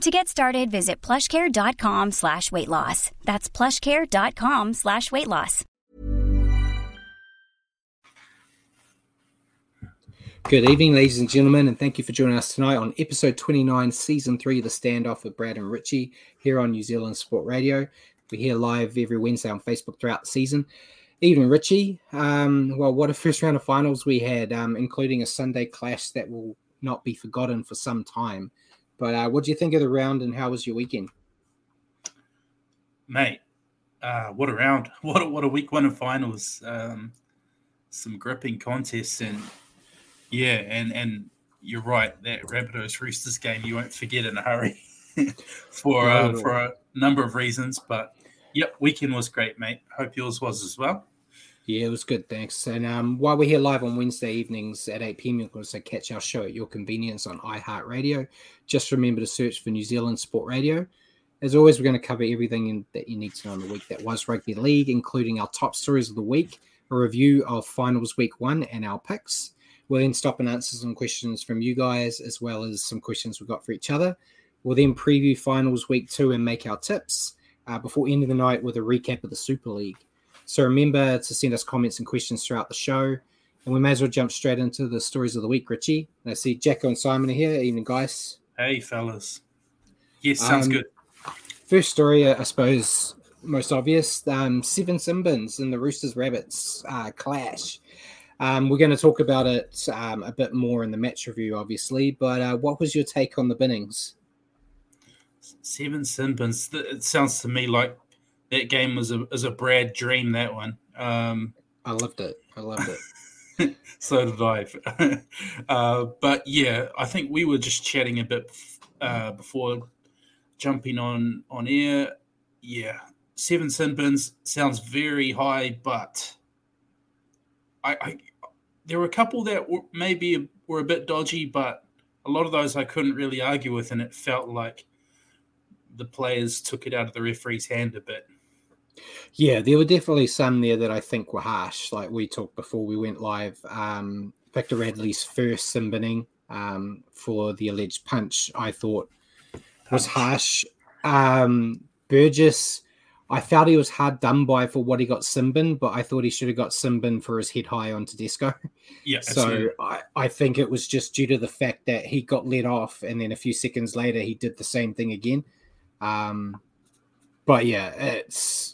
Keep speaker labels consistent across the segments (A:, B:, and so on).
A: To get started, visit plushcare.com slash weight loss. That's plushcare.com slash weight loss.
B: Good evening, ladies and gentlemen, and thank you for joining us tonight on episode 29, season three of the standoff with Brad and Richie here on New Zealand Sport Radio. We're here live every Wednesday on Facebook throughout the season. Evening, Richie. Um, well, what a first round of finals we had, um, including a Sunday clash that will not be forgotten for some time. But uh, what do you think of the round and how was your weekend?
C: Mate, uh, what a round. What a, what a week one of finals. Um, some gripping contests and yeah, and and you're right. That Rabbitohs Roosters game you won't forget in a hurry for uh, for a number of reasons. But yep, weekend was great, mate. Hope yours was as well.
B: Yeah, it was good. Thanks. And um, while we're here live on Wednesday evenings at 8 p.m., you can also catch our show at your convenience on iHeartRadio. Just remember to search for New Zealand Sport Radio. As always, we're going to cover everything in, that you need to know in the week that was rugby league, including our top stories of the week, a review of finals week one, and our picks. We'll then stop and answer some questions from you guys, as well as some questions we've got for each other. We'll then preview finals week two and make our tips uh, before ending the night with a recap of the Super League. So remember to send us comments and questions throughout the show. And we may as well jump straight into the stories of the week, Richie. And I see Jacko and Simon are here. Evening, guys.
C: Hey, fellas. Yes, sounds
B: Um,
C: good.
B: First story, I suppose, most obvious um, Seven Sinbins and the Roosters Rabbits uh, clash. Um, we're going to talk about it um, a bit more in the match review, obviously. But uh, what was your take on the binnings?
C: Seven Sinbins. It sounds to me like that game was a, was a Brad dream, that one. Um,
B: I loved it. I loved it.
C: so did I. uh, but yeah, I think we were just chatting a bit uh, before jumping on on air. Yeah, seven sin bins sounds very high, but I, I there were a couple that were, maybe were a bit dodgy, but a lot of those I couldn't really argue with, and it felt like the players took it out of the referee's hand a bit.
B: Yeah, there were definitely some there that I think were harsh. Like we talked before we went live. Um, Victor Radley's first sin binning um, for the alleged punch, I thought was harsh. Um, Burgess, I felt he was hard done by for what he got Sinbin, but I thought he should have got Sinbin for his head high on Tedesco.
C: Yeah,
B: So. I, I think it was just due to the fact that he got let off, and then a few seconds later he did the same thing again. Um, but yeah, it's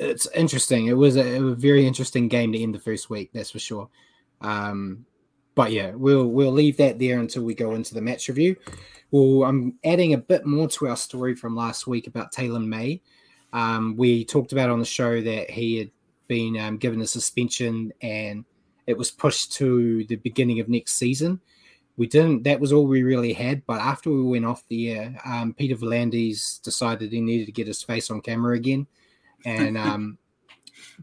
B: it's interesting. It was a, a very interesting game to end the first week, that's for sure. Um, but yeah, we'll we'll leave that there until we go into the match review. Well, I'm adding a bit more to our story from last week about Taylor May. Um, we talked about on the show that he had been um, given a suspension and it was pushed to the beginning of next season. We didn't. That was all we really had. But after we went off the air, um, Peter V'landys decided he needed to get his face on camera again, and um,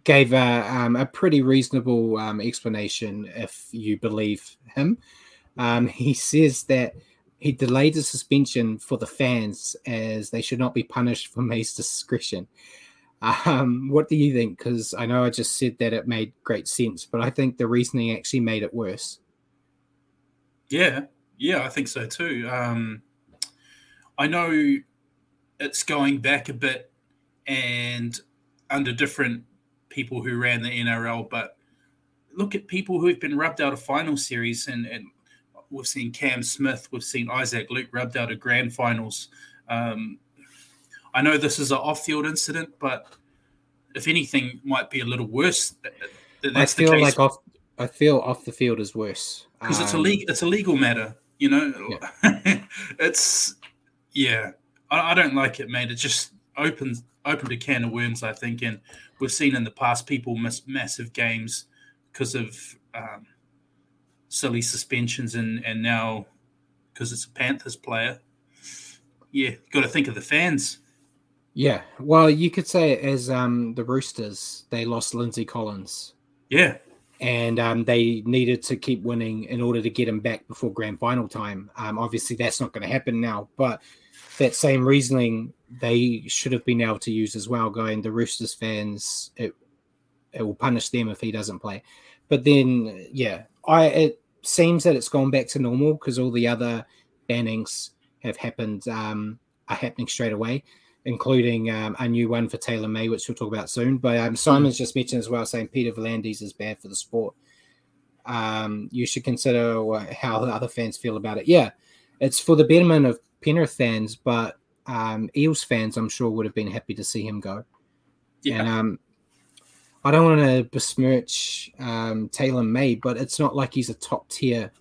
B: gave a, um, a pretty reasonable um, explanation, if you believe him. Um, he says that he delayed the suspension for the fans as they should not be punished for May's discretion. Um, what do you think? Because I know I just said that it made great sense, but I think the reasoning actually made it worse.
C: Yeah, Yeah, I think so too. Um, I know it's going back a bit and under different people who ran the NRL, but look at people who've been rubbed out of final series, and, and we've seen Cam Smith, we've seen Isaac Luke rubbed out of grand finals. Um, I know this is an off-field incident, but if anything, might be a little worse.
B: I feel like off. I feel off the field is worse
C: because um, it's a legal. It's a legal matter. You know, yeah. it's yeah. I, I, don't like it, mate. It just opens opened a can of worms. I think, and we've seen in the past people miss massive games because of um, silly suspensions, and and now because it's a Panthers player. Yeah, got to think of the fans.
B: Yeah, well, you could say it as um, the Roosters. They lost Lindsay Collins.
C: Yeah,
B: and um, they needed to keep winning in order to get him back before grand final time. Um, obviously, that's not going to happen now, but that same reasoning they should have been able to use as well. Going the Roosters fans, it it will punish them if he doesn't play. But then, yeah, I it seems that it's gone back to normal because all the other bannings have happened um, are happening straight away including um, a new one for Taylor May, which we'll talk about soon. But um, Simon's just mentioned as well, saying Peter V'landys is bad for the sport. Um, you should consider how the other fans feel about it. Yeah, it's for the betterment of Penrith fans, but um, Eels fans, I'm sure, would have been happy to see him go. Yeah. And um, I don't want to besmirch um, Taylor May, but it's not like he's a top tier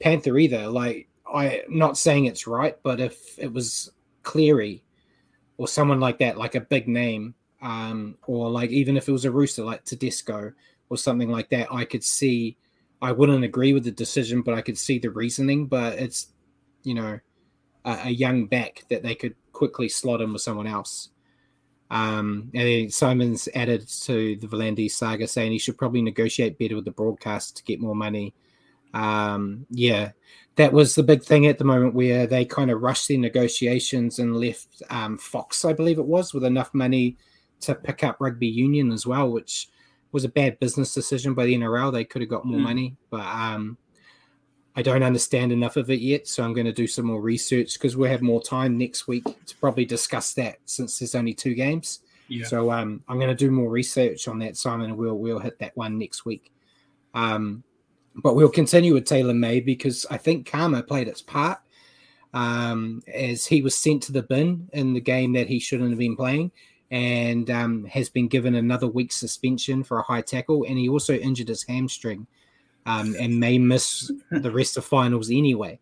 B: Panther either. Like, I'm not saying it's right, but if it was Cleary or someone like that, like a big name, um, or like even if it was a rooster like Tedesco or something like that, I could see. I wouldn't agree with the decision, but I could see the reasoning. But it's, you know, a, a young back that they could quickly slot in with someone else. Um, and then Simon's added to the V'landys saga saying he should probably negotiate better with the broadcast to get more money. Um, yeah, that was the big thing at the moment where they kind of rushed their negotiations and left um, Fox, I believe it was, with enough money to pick up rugby union as well, which was a bad business decision by the NRL. They could have got more mm. money, but um, I don't understand enough of it yet. So I'm going to do some more research because we'll have more time next week to probably discuss that since there's only two games. Yeah. So um, I'm going to do more research on that, Simon, and we'll we'll hit that one next week. Um, but we'll continue with Taylor May because I think karma played its part um, as he was sent to the bin in the game that he shouldn't have been playing and um, has been given another week suspension for a high tackle. And he also injured his hamstring um, and may miss the rest of finals anyway.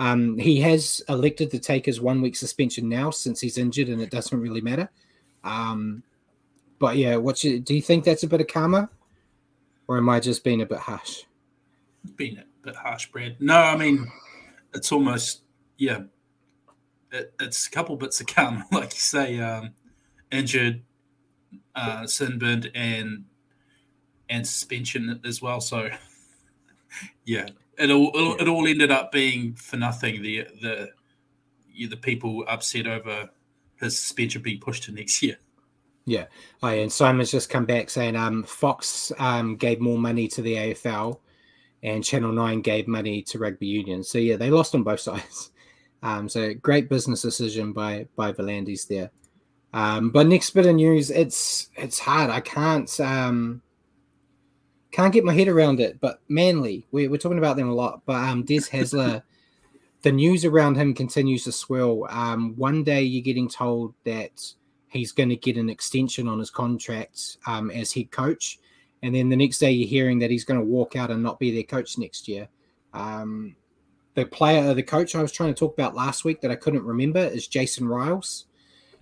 B: Um, he has elected to take his one week suspension now since he's injured and it doesn't really matter. Um, but yeah, what do you think that's a bit of karma? Or am I just being a bit harsh?
C: Being a bit harsh, Brad. No, I mean, it's almost, yeah, it, it's a couple bits of karma, like you say, um, injured, uh, and and suspension as well. So, yeah, it all it, it all ended up being for nothing. The the the people upset over his suspension being pushed to next year.
B: Yeah. Oh, yeah. And Simon's just come back saying um, Fox um, gave more money to the AFL and Channel 9 gave money to rugby union. So yeah, they lost on both sides. Um, so great business decision by by V'landys there. Um, but next bit of news, it's it's hard. I can't um, can't get my head around it. But Manly, we, are talking about them a lot. But um, Des Hasler, the news around him continues to swirl. Um, one day you're getting told that he's going to get an extension on his contract um, as head coach and then the next day you're hearing that he's going to walk out and not be their coach next year. Um, the player, or the coach I was trying to talk about last week that I couldn't remember is Jason Ryles.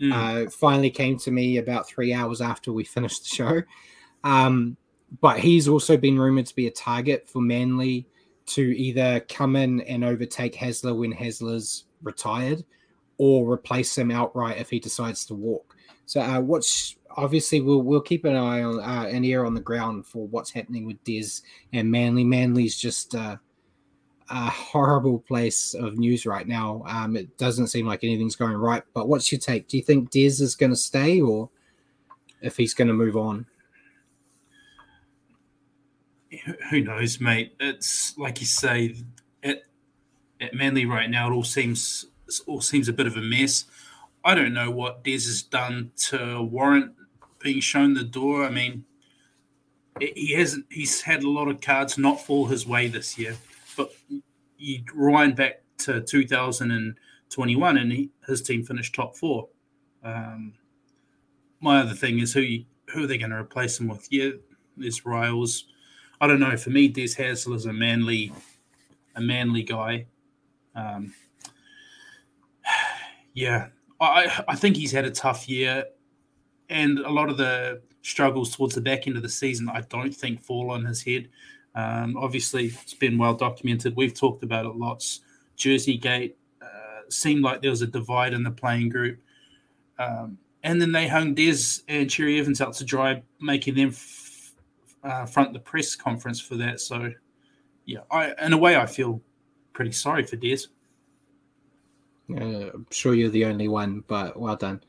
B: Mm. Uh, finally came to me about three hours after we finished the show. Um, but he's also been rumored to be a target for Manly to either come in and overtake Hasler when Hasler's retired or replace him outright if he decides to walk. So, uh, what's obviously we'll we'll keep an eye on uh, an ear on the ground for what's happening with Des and Manly. Manly's just uh, a horrible place of news right now. Um, it doesn't seem like anything's going right. But what's your take? Do you think Des is going to stay, or if he's going to move on?
C: Who knows, mate? It's like you say, it at Manly right now, it all seems all seems a bit of a mess. I don't know what Des has done to warrant being shown the door. I mean, he hasn't. He's had a lot of cards not fall his way this year. But you rewind back to 2021, and he, his team finished top four. Um, my other thing is who you, who are they going to replace him with? Yeah, there's Ryles. I don't know. For me, Des Hasler is a manly, a manly guy. Um, yeah, I I think he's had a tough year, and a lot of the struggles towards the back end of the season, I don't think fall on his head. Um, obviously, it's been well documented. We've talked about it lots. Jersey Gate uh, seemed like there was a divide in the playing group. Um, and then they hung Des and Cherry Evans out to dry, making them uh, front the press conference for that. So, yeah, I in a way, I feel pretty sorry for Des.
B: Uh, I'm sure you're the only one, but well done.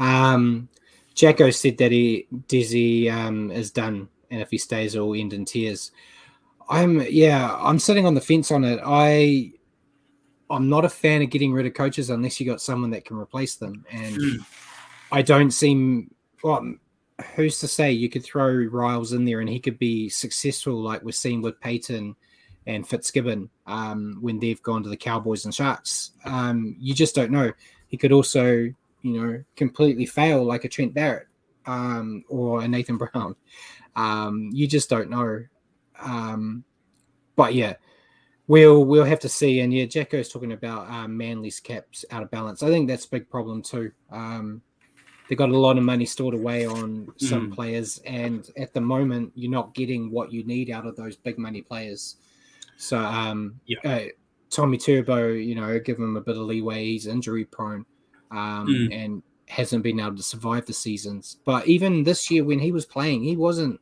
B: Um, Jacko said that he Dizzy um, is done, and if he stays, it will end in tears. I'm yeah, I'm sitting on the fence on it. I I'm not a fan of getting rid of coaches unless you got someone that can replace them, and mm. I don't seem. Well, who's to say you could throw Ryles in there and he could be successful like we're seeing with Payten and Fitzgibbon um, when they've gone to the Cowboys and Sharks. Um, you just don't know. He could also, you know, completely fail like a Trent Barrett um, or a Nathan Brown. Um, you just don't know. Um, but yeah, we'll we'll have to see. And yeah, Jacko's talking about um, Manly's caps out of balance. I think that's a big problem too. Um, they got a lot of money stored away on some mm. players, and at the moment, you're not getting what you need out of those big money players. So, um, yeah. Uh, Tommy Turbo, you know, give him a bit of leeway. He's injury prone, um, mm. and hasn't been able to survive the seasons. But even this year, when he was playing, he wasn't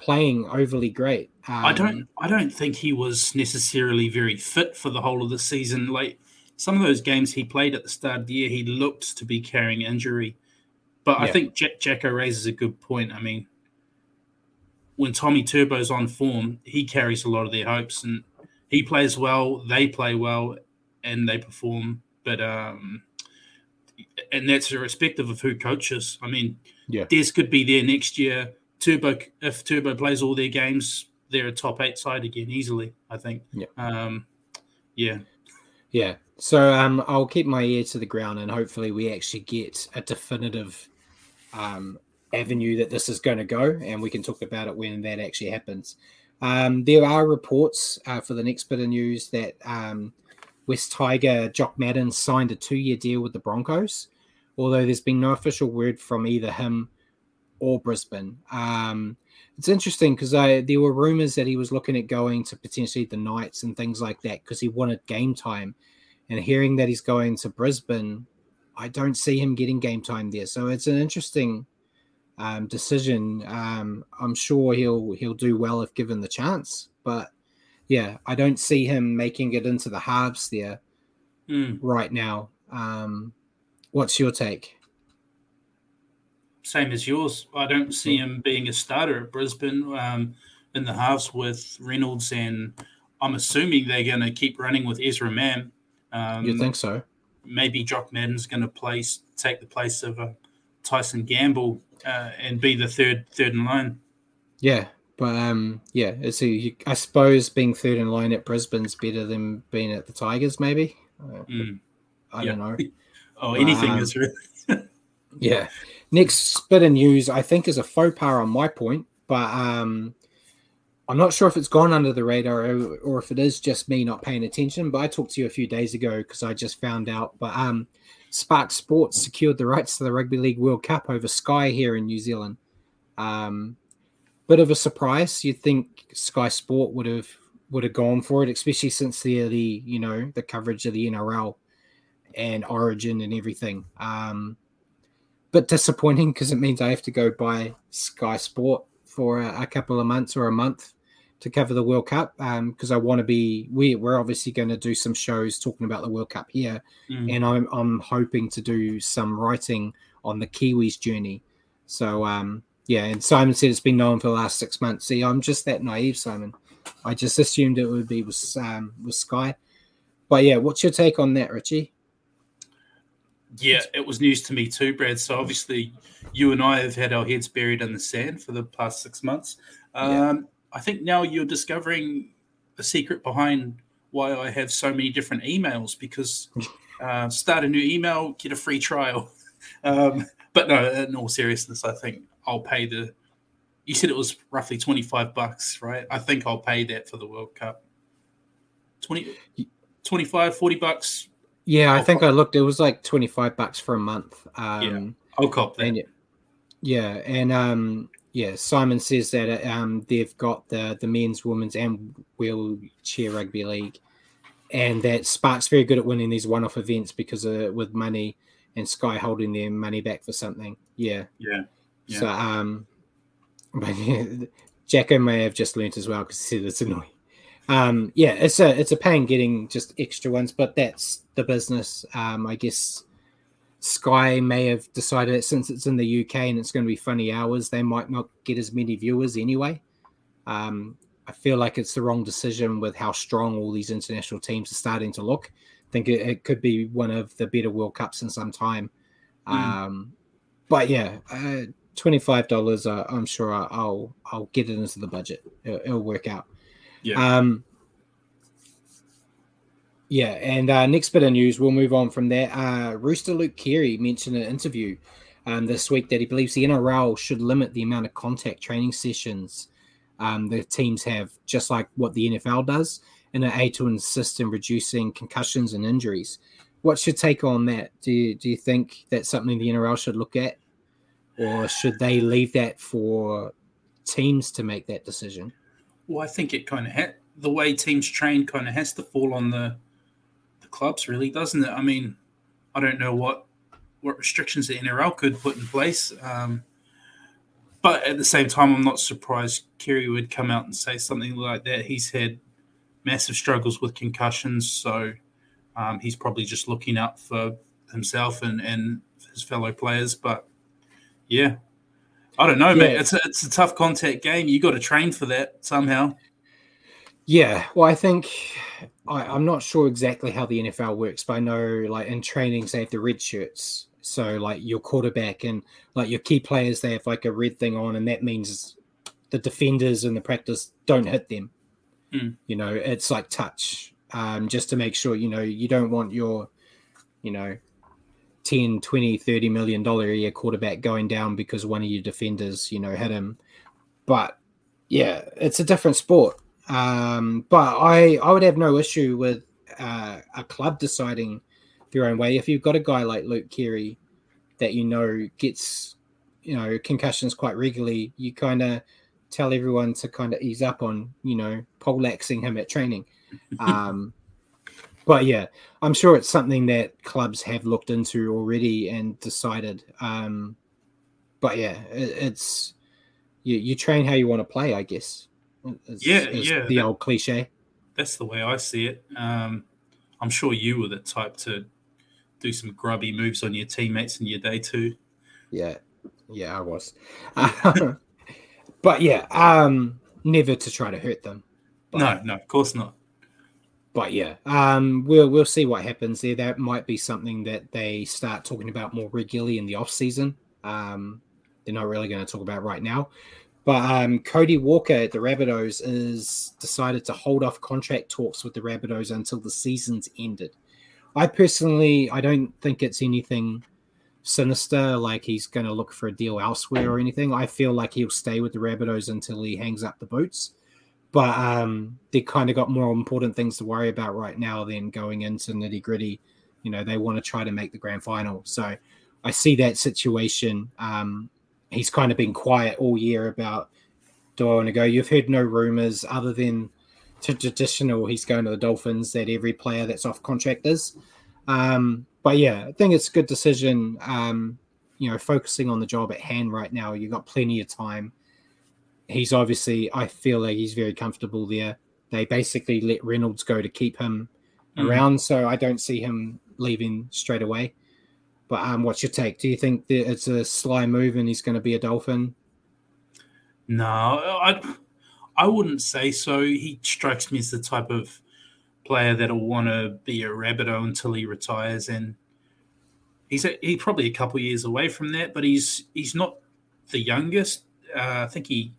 B: playing overly great.
C: Um, I don't I don't think he was necessarily very fit for the whole of the season. Like some of those games he played at the start of the year, he looked to be carrying injury. But yeah. I think Jack Jacko raises a good point. I mean, when Tommy Turbo's on form, he carries a lot of their hopes and he plays well, they play well, and they perform. But um and that's irrespective of who coaches. I mean, yeah. Des could be there next year Turbo, if Turbo plays all their games, they're a top eight side again easily. I think.
B: Yeah.
C: Um, yeah.
B: Yeah. So um, I'll keep my ear to the ground, and hopefully, we actually get a definitive um, avenue that this is going to go, and we can talk about it when that actually happens. Um, there are reports uh, for the next bit of news that um, West Tiger Jock Madden signed a two-year deal with the Broncos, although there's been no official word from either him or Brisbane. Um, it's interesting because there were rumors that he was looking at going to potentially the Knights and things like that because he wanted game time. And hearing that he's going to Brisbane, I don't see him getting game time there. So it's an interesting um, decision. Um, I'm sure he'll he'll do well if given the chance, but yeah, I don't see him making it into the halves there mm. right now. Um, what's your take?
C: Same as yours. I don't see him being a starter at Brisbane um, in the halves with Reynolds, and I'm assuming they're going to keep running with Ezra Mam.
B: Um, you think so?
C: Maybe Jock Madden's going to place take the place of uh, Tyson Gamble uh, and be the third third in line.
B: Yeah, but um, yeah, it's a, I suppose being third in line at Brisbane's better than being at the Tigers. Maybe uh, mm. I yeah. don't know.
C: oh, anything um, is really.
B: yeah, Next bit of news, I think, is a faux pas on my point, but um, I'm not sure if it's gone under the radar or, or, if it is just me not paying attention. But I talked to you a few days ago because I just found out. But um, Spark Sports secured the rights to the Rugby League World Cup over Sky here in New Zealand. Um, bit of a surprise. You'd think Sky Sport would have would have gone for it, especially since the the you know the coverage of the NRL and Origin and everything. Um, bit disappointing because it means I have to go buy Sky Sport for a, a couple of months or a month to cover the World Cup because um, I want to be. We, we're obviously going to do some shows talking about the World Cup here, mm. and I'm I'm hoping to do some writing on the Kiwis journey. So um, yeah, and Simon said it's been known for the last six months. See, I'm just that naive, Simon. I just assumed it would be with um, with Sky. but yeah, what's your take on that, Richie?
C: Yeah, it was news to me too, Brad. So obviously, you and I have had our heads buried in the sand for the past six months. Um, yeah. I think now you're discovering the secret behind why I have so many different emails because uh, start a new email, get a free trial. Um, but no, in all seriousness, I think I'll pay the. You said it was roughly twenty five bucks, right? I think I'll pay that for the World Cup. 20, 25, 40 bucks.
B: Yeah, I think I looked. It was like twenty five bucks for a month. Um,
C: yeah, I'll cop that.
B: And, yeah, and um, yeah, Simon says that um, they've got the the men's, women's, and wheelchair rugby league, and that Spark's very good at winning these one off events because of, with money and Sky holding their money back for something. Yeah,
C: yeah.
B: yeah. So um, but yeah, Jacko may have just learnt as well because he said it's annoying. Um, yeah, it's a it's a pain getting just extra ones, but that's the business. Um, I guess Sky may have decided that since it's in the UK and it's going to be funny hours, they might not get as many viewers anyway. Um, I feel like it's the wrong decision with how strong all these international teams are starting to look. I think it, it could be one of the better World Cups in some time. Mm. Um, but yeah, uh, twenty five dollars. Uh, I'm sure I'll I'll get it into the budget. It'll, it'll work out.
C: Yeah.
B: Um, yeah, and uh, next bit of news, we'll move on from there. Uh, Rooster Luke Keary mentioned in an interview um, this week that he believes the NRL should limit the amount of contact training sessions um, the teams have, just like what the NFL does, in an aid to insist in reducing concussions and injuries. What's your take on that? Do you, do you think that's something the NRL should look at, or should they leave that for teams to make that decision?
C: Well, I think it kind of ha- the way teams train kind of has to fall on the the clubs, really, doesn't it? I mean, I don't know what what restrictions the NRL could put in place, um, but at the same time, I'm not surprised Keary would come out and say something like that. He's had massive struggles with concussions, so um, he's probably just looking out for himself and and his fellow players. But yeah, I don't know, yeah. man. It's a, it's a tough contact game. You got to train for that somehow.
B: Yeah, well, I think I, am not sure exactly how the NFL works, but I know like in training they have the red shirts. So like your quarterback and like your key players, they have like a red thing on, and that means the defenders in the practice don't hit them.
C: Mm.
B: You know, it's like touch, um, just to make sure you know you don't want your, you know, 10, 20, 30 million dollar a year quarterback going down because one of your defenders, you know, hit him. But yeah, it's a different sport um, but I, I would have no issue with uh, a club deciding their own way. If you've got a guy like Luke Keary that you know gets, you know, concussions quite regularly, you kind of tell everyone to kind of ease up on, you know, poleaxing him at training. Um, but yeah, I'm sure it's something that clubs have looked into already and decided. Um, but yeah, it, it's you, you train how you want to play, I guess
C: yeah, yeah.
B: The that, old cliche.
C: That's the way I see it. Um, I'm sure you were the type to do some grubby moves on your teammates in your day too.
B: Yeah, yeah, I was. but yeah, um, never to try to hurt them.
C: But, no, no, of course not.
B: But yeah, um, we'll we'll see what happens there. That might be something that they start talking about more regularly in the off season. Um, they're not really going to talk about right now. But um, Cody Walker at the Rabbitohs is decided to hold off contract talks with the Rabbitohs until the season's ended. I personally, I don't think it's anything sinister, like he's going to look for a deal elsewhere or anything. I feel like he'll stay with the Rabbitohs until he hangs up the boots. But um, they kind of got more important things to worry about right now than going into nitty gritty. You know, they want to try to make the grand final. So I see that situation um, he's kind of been quiet all year about do I want to go? You've heard no rumors other than traditional he's going to the Dolphins that every player that's off contract is. Um, but yeah, I think it's a good decision. Um, you know, focusing on the job at hand right now, you've got plenty of time. He's obviously, I feel like he's very comfortable there. They basically let Reynolds go to keep him mm. around, so I don't see him leaving straight away. But um, what's your take? Do you think that it's a sly move and he's going to be a Dolphin?
C: No, I I wouldn't say so. He strikes me as the type of player that'll want to be a Rabbitoh until he retires, and he's a, he's probably a couple years away from that. But he's he's not the youngest. Uh, I think he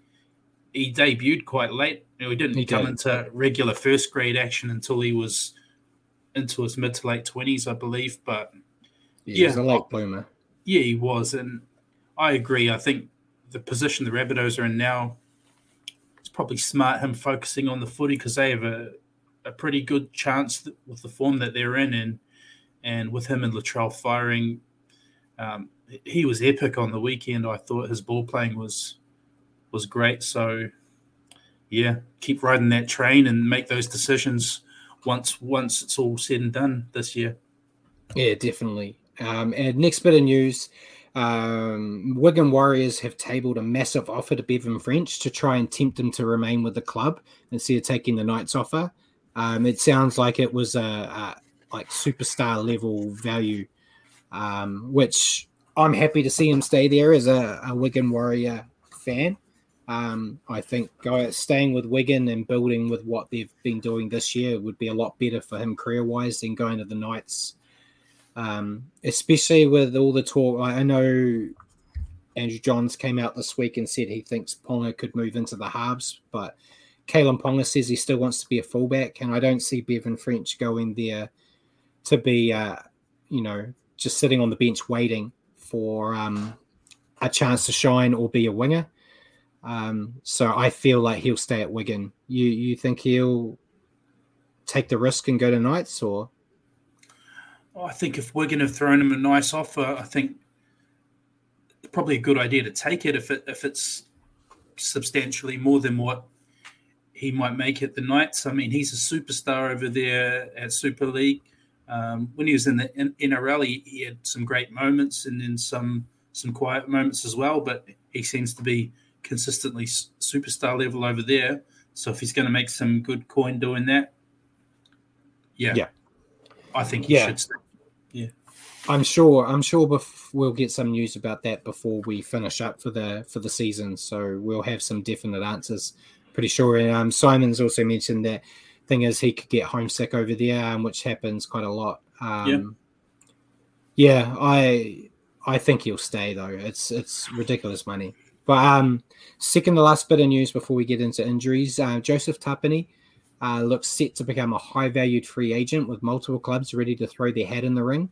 C: he debuted quite late. You know, he didn't
B: He
C: come
B: did.
C: into regular first grade action until he was into his mid to late twenties, I believe. But
B: Yeah, he's
C: Yeah.
B: a late bloomer.
C: yeah, he was, and I agree. I think the position the Rabbitohs are in now, it's probably smart him focusing on the footy because they have a, a pretty good chance that, with the form that they're in, and and with him and Latrell firing, um, he was epic on the weekend. I thought his ball playing was was great. So yeah, keep riding that train and make those decisions once once it's all said and done this year.
B: Yeah, definitely. Um, and next bit of news um, Wigan Warriors have tabled a massive offer to Bevan French to try and tempt him to remain with the club instead of taking the Knights offer. Um, it sounds like it was a, a like superstar level value, um, which I'm happy to see him stay there as a, a Wigan Warrior fan. Um, I think staying with Wigan and building with what they've been doing this year would be a lot better for him career wise than going to the Knights um, especially with all the talk. I I know Andrew Johns came out this week and said he thinks Ponga could move into the halves, but Kalyn Ponga says he still wants to be a fullback, and I don't see Bevan French going there to be, uh, you know, just sitting on the bench waiting for um, a chance to shine or be a winger. Um, so I feel like he'll stay at Wigan. You you think he'll take the risk and go to Knights or?
C: I think if Wigan have thrown him a nice offer, I think probably a good idea to take it if it if it's substantially more than what he might make at the Knights. I mean, he's a superstar over there at Super League. Um, when he was in the NRL, he, he had some great moments and then some some quiet moments as well. But he seems to be consistently superstar level over there. So if he's going to make some good coin doing that, yeah,
B: Yeah.
C: I think he
B: Yeah.
C: should stay.
B: I'm sure. I'm sure. Bef- we'll get some news about that before we finish up for the for the season. So we'll have some definite answers. Pretty sure. And um, Simon's also mentioned that thing is he could get homesick over there, um, which happens quite a lot. Um, yeah. I I think he'll stay though. It's it's ridiculous money. But um, second to last bit of news before we get into injuries, uh, Joseph Tapine uh, looks set to become a high valued free agent with multiple clubs ready to throw their hat in the ring.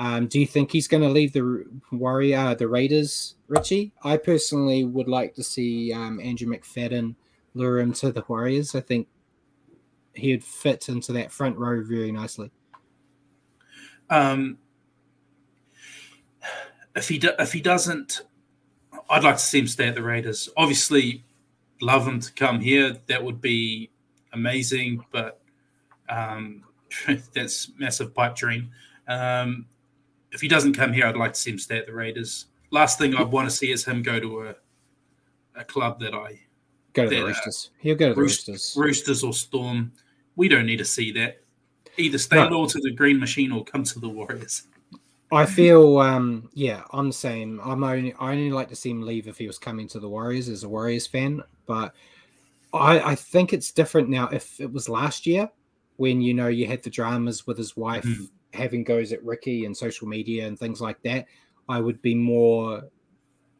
B: Um, do you think he's going to leave the Warrior, the Raiders, Richie? I personally would like to see um, Andrew McFadden lure him to the Warriors. I think he'd fit into that front row very nicely.
C: Um, if he do, if he doesn't, I'd like to see him stay at the Raiders. Obviously, love him to come here. That would be amazing, but um, that's massive pipe dream. Um, if he doesn't come here, I'd like to see him stay at the Raiders. Last thing I want to see is him go to a a club that I
B: Go to the
C: Then, uh,
B: Roosters. He'll go to the
C: Roosters,
B: Roosters.
C: Roosters or Storm. We don't need to see that. Either stay
B: No.
C: loyal to the Green Machine or come to the Warriors.
B: I feel, um, yeah, I'm the same. I'm only, I only like to see him leave if he was coming to the Warriors as a Warriors fan. But I, I think it's different now. If it was last year, when you know you had the dramas with his wife
C: Mhm.
B: having goes at Ricky and social media and things like that, I would be more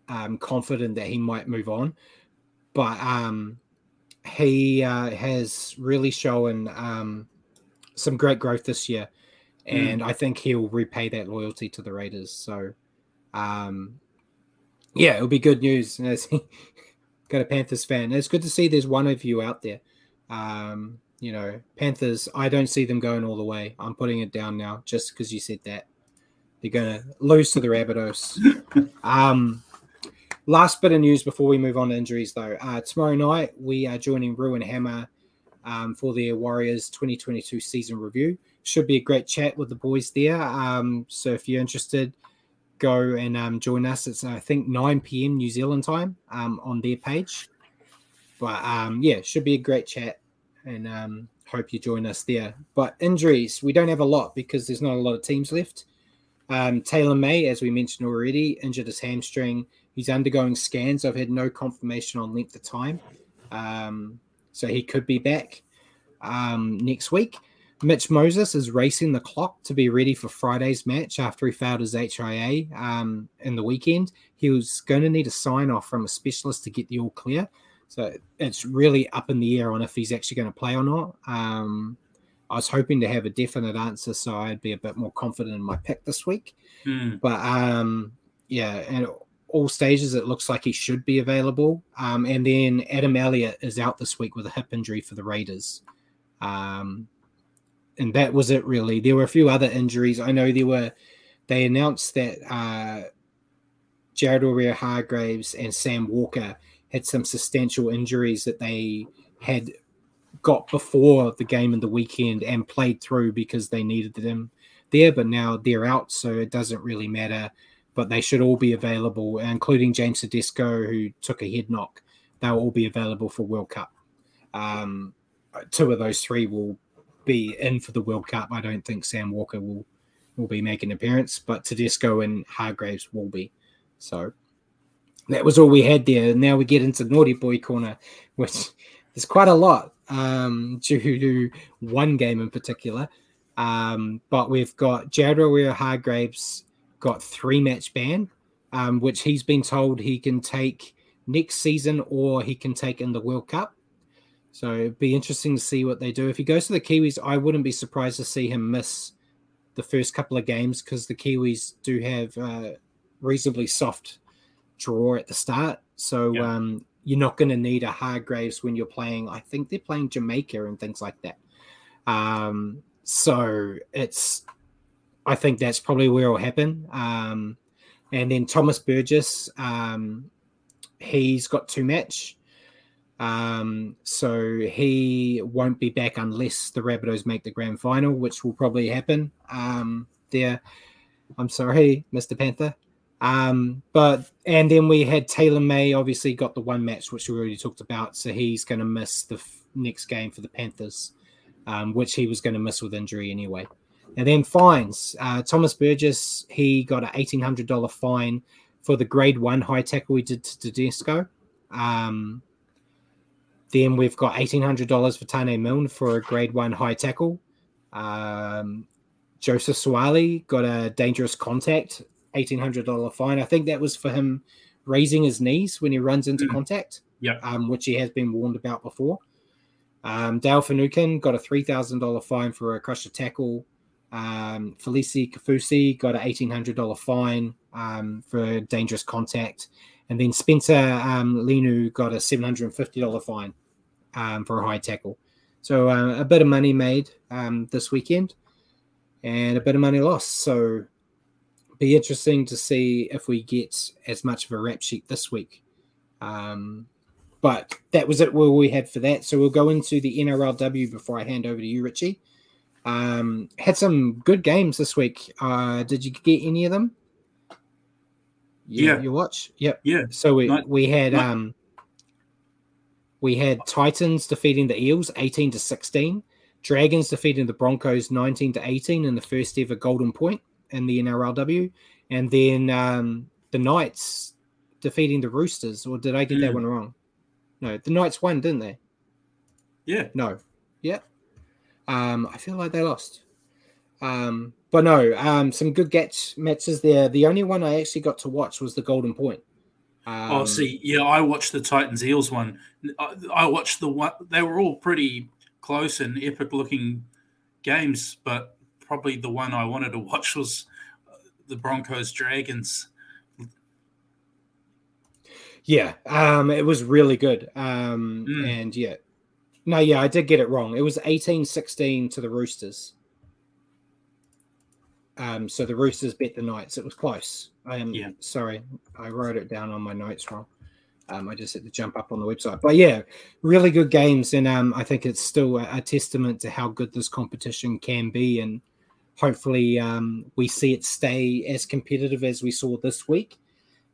B: um, confident that he might move on. But um, he uh, has really shown um, some great growth this year, and I think he'll repay that loyalty to the Raiders. So, um, yeah, it'll be good news. As he got a Panthers fan, it's good to see there's one of you out there. Um, you know, Panthers. I don't see them going all the way. I'm putting it down now, just because you said that. They're gonna lose to the Rabbitohs. um, last bit of news before we move on to injuries, though. Uh, tomorrow night we are joining Ruin Hammer um, for their Warriors 2022 season review. Should be a great chat with the boys there. Um, so if you're interested, go and um, join us. It's I think 9 p.m. New Zealand time um, on their page. But um, yeah, should be a great chat, and um, hope you join us there. But injuries, we don't have a lot because there's not a lot of teams left. Um, Taylor May, as we mentioned already, injured his hamstring. He's undergoing scans. I've had no confirmation on length of time, um, so he could be back um, next week. Mitch Moses is racing the clock to be ready for Friday's match after he failed his HIA um, in the weekend. He was going to need a sign off from a specialist to get the all clear. So it's really up in the air on if he's actually going to play or not. Um, I was hoping to have a definite answer so I'd be a bit more confident in my pick this week.
C: Mm.
B: But um, yeah, and all stages it looks like he should be available. Um, and then Adam Elliott is out this week with a hip injury for the Raiders. Um, and that was it really. There were a few other injuries. I know there were. They announced that uh, Jared Waerea-Hargreaves and Sam Walker had some substantial injuries that they had got before the game in the weekend and played through because they needed them there, but now they're out, so it doesn't really matter. But they should all be available, including James Tedesco, who took a head knock. They'll all be available for World Cup. Um, two of those three will be in for the World Cup. I don't think Sam Walker will will be making an appearance, but Tedesco and Hargreaves will be. So that was all we had there. Now we get into naughty boy corner, which there's quite a lot um, due to one game in particular. Um, but we've got Jared Waerea-Hargreaves got three match ban, um, which he's been told he can take next season or he can take in the World Cup. So it'd be interesting to see what they do. If he goes to the Kiwis, I wouldn't be surprised to see him miss the first couple of games because the Kiwis do have a reasonably soft draw at the start. So
C: Yeah.
B: um, you're not going to need a Hargreaves when you're playing. I think they're playing Jamaica and things like that. Um, so it's, I think that's probably where it'll happen. Um, and then Thomas Burgess, um, he's got two match. Um, so he won't be back unless the Rabbitohs make the grand final, which will probably happen. Um, there, I'm sorry, Mr. Panther. Um, but and then we had Taylor May, obviously got the one match which we already talked about, so he's going to miss the f- next game for the Panthers, um, which he was going to miss with injury anyway. And then fines. Uh, Thomas Burgess, he got an eighteen hundred dollar fine for the grade one high tackle he did to Tedesco. Um, then we've got eighteen hundred dollars for Tane Milne for a grade one high tackle. Um, Joseph Suaalii got a dangerous contact, eighteen hundred dollar fine. I think that was for him raising his knees when he runs into
C: Mm.
B: contact,
C: Yep.
B: um, which he has been warned about before. Um, Dale Finucane got a three thousand dollar fine for a crusher tackle. Um, Felise Kaufusi got an eighteen hundred dollar fine um, for dangerous contact, and then Spencer um, got a seven hundred and fifty dollar fine um, for a high tackle. So uh, a bit of money made um, this weekend, and a bit of money lost. So be interesting to see if we get as much of a rap sheet this week. Um, but that was it. What we had for that. So we'll go into the NRLW before I hand over to you, Richie. Um, had some good games this week. Uh, did you get any of them? You-
C: Yeah.
B: You watch? Yep.
C: Yeah.
B: So we,
C: Night-
B: we had
C: night-
B: um we had Titans defeating the Eels 18 to 16, Dragons defeating the Broncos 19 to 18 in the first ever Golden Point in the NRLW, and then um the Knights defeating the Roosters. Or did I get that
C: Mm.
B: one wrong? No, the Knights won, didn't they?
C: Yeah.
B: No. Yeah. Um, I feel like they lost. Um, but no, um, some good gets matches there. The only one I actually got to watch was the Golden Point. Um,
C: oh, see, yeah, I watched the Titans Eels one. I, I watched the one. They were all pretty close and epic looking games, but probably the one I wanted to watch was uh, the Broncos Dragons.
B: Yeah, um, it was really good. Um,
C: Mm.
B: and yeah, no, yeah, I did get it wrong. It was eighteen sixteen to the Roosters. Um, so the Roosters beat the Knights. It was close. I am
C: Yeah.
B: sorry, I wrote it down on my notes wrong. Um, I just had to jump up on the website. But yeah, really good games. And um, I think it's still a, a testament to how good this competition can be. And hopefully um, we see it stay as competitive as we saw this week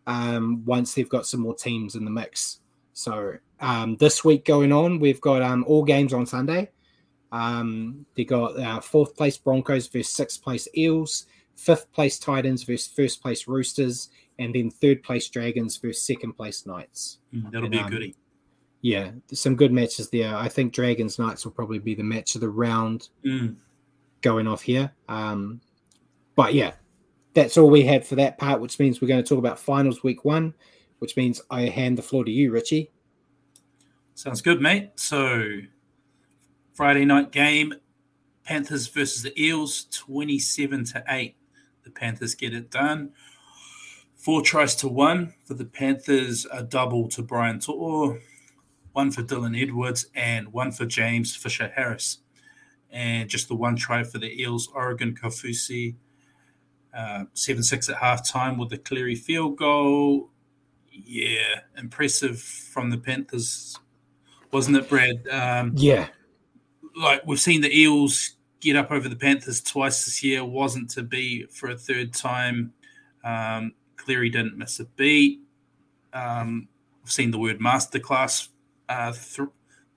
B: um, once they've got some more teams in the mix. So um, this week going on, we've got um, all games on Sunday. Um, they got uh, fourth place Broncos versus sixth place Eels, fifth place Titans versus first place Roosters, and then third place Dragons versus second place Knights.
C: Mm, That'll
B: And,
C: be a
B: um,
C: goodie.
B: Yeah, some good matches there. I think Dragons Knights will probably be the match of the round.
C: Mm.
B: going off here. Um, but yeah, that's all we had for that part, which means we're going to talk about finals week one, which means I hand the floor to you, Richie.
C: Sounds good, mate. So, Friday night game Panthers versus the Eels, 27 to 8. The Panthers get it done. Four tries to one for the Panthers, a double to Brian To'o, one for Dylan Edwards, and one for James Fisher Harris. And just the one try for the Eels, Oregon Kaufusi, uh, 7 6 at halftime with the Cleary field goal. Yeah, impressive from the Panthers, wasn't it, Brad? Um,
B: yeah.
C: Like we've seen the Eels get up over the Panthers twice this year, wasn't to be for a third time. Um, Cleary didn't miss a beat. Um, I've seen the word masterclass uh, th-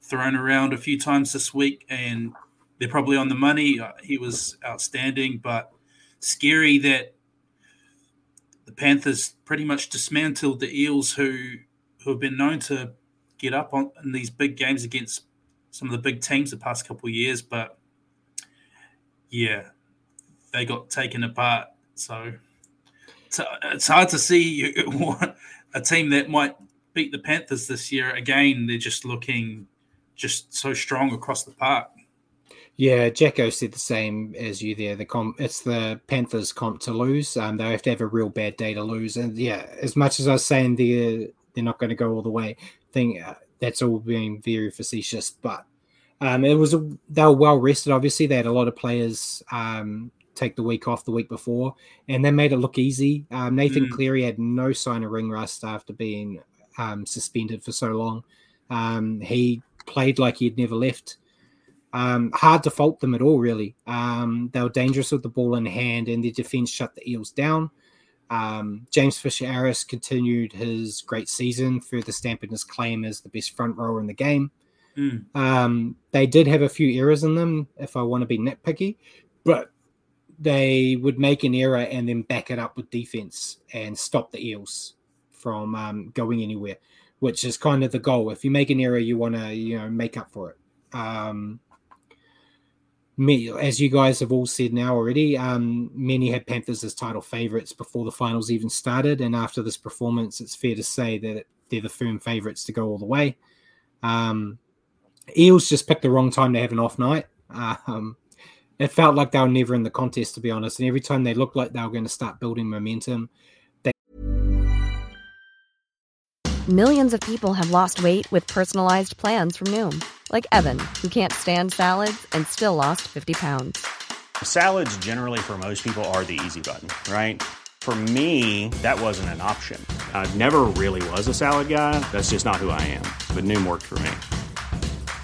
C: thrown around a few times this week, and they're probably on the money. Uh, he was outstanding, but scary that the Panthers pretty much dismantled the Eels, who who have been known to get up on in these big games against some of the big teams the past couple of years, but yeah, they got taken apart. So it's hard to see a team that might beat the Panthers this year. Again, they're just looking just so strong across the park.
B: Yeah, Jacko said the same as you there. The comp, it's the Panthers' comp to lose. Um, they have to have a real bad day to lose. And yeah, as much as I was saying they're they're not going to go all the way, I think uh, that's all being very facetious. But um, it was a, they were well rested. Obviously, they had a lot of players um, take the week off the week before, and they made it look easy. Um, Nathan mm. Cleary had no sign of ring rust after being um, suspended for so long. Um, he played like he had never left. Um, hard to fault them at all, really. Um, they were dangerous with the ball in hand, and their defense shut the Eels down. Um, James Fisher Harris continued his great season, further stamping his claim as the best front rower in the game. Mm. they did have a few errors in them, if I want to be nitpicky, but they would make an error and then back it up with defense and stop the Eels from um, going anywhere, which is kind of the goal. If you make an error, you want to you know make up for it. Um, me, as you guys have all said now already, um, many had Panthers as title favorites before the finals even started, and after this performance, it's fair to say that they're the firm favorites to go all the way. Um, Eels just picked the wrong time to have an off night. Um, it felt like they were never in the contest, to be honest. And every time they looked like they were going to start building momentum, they.
D: Millions of people have lost weight with personalized plans from Noom, like Evan, who can't stand salads and still lost 50 pounds.
E: Salads, generally, for most people, are the easy button, right? For me, that wasn't an option. I never really was a salad guy. That's just not who I am. But Noom worked for me.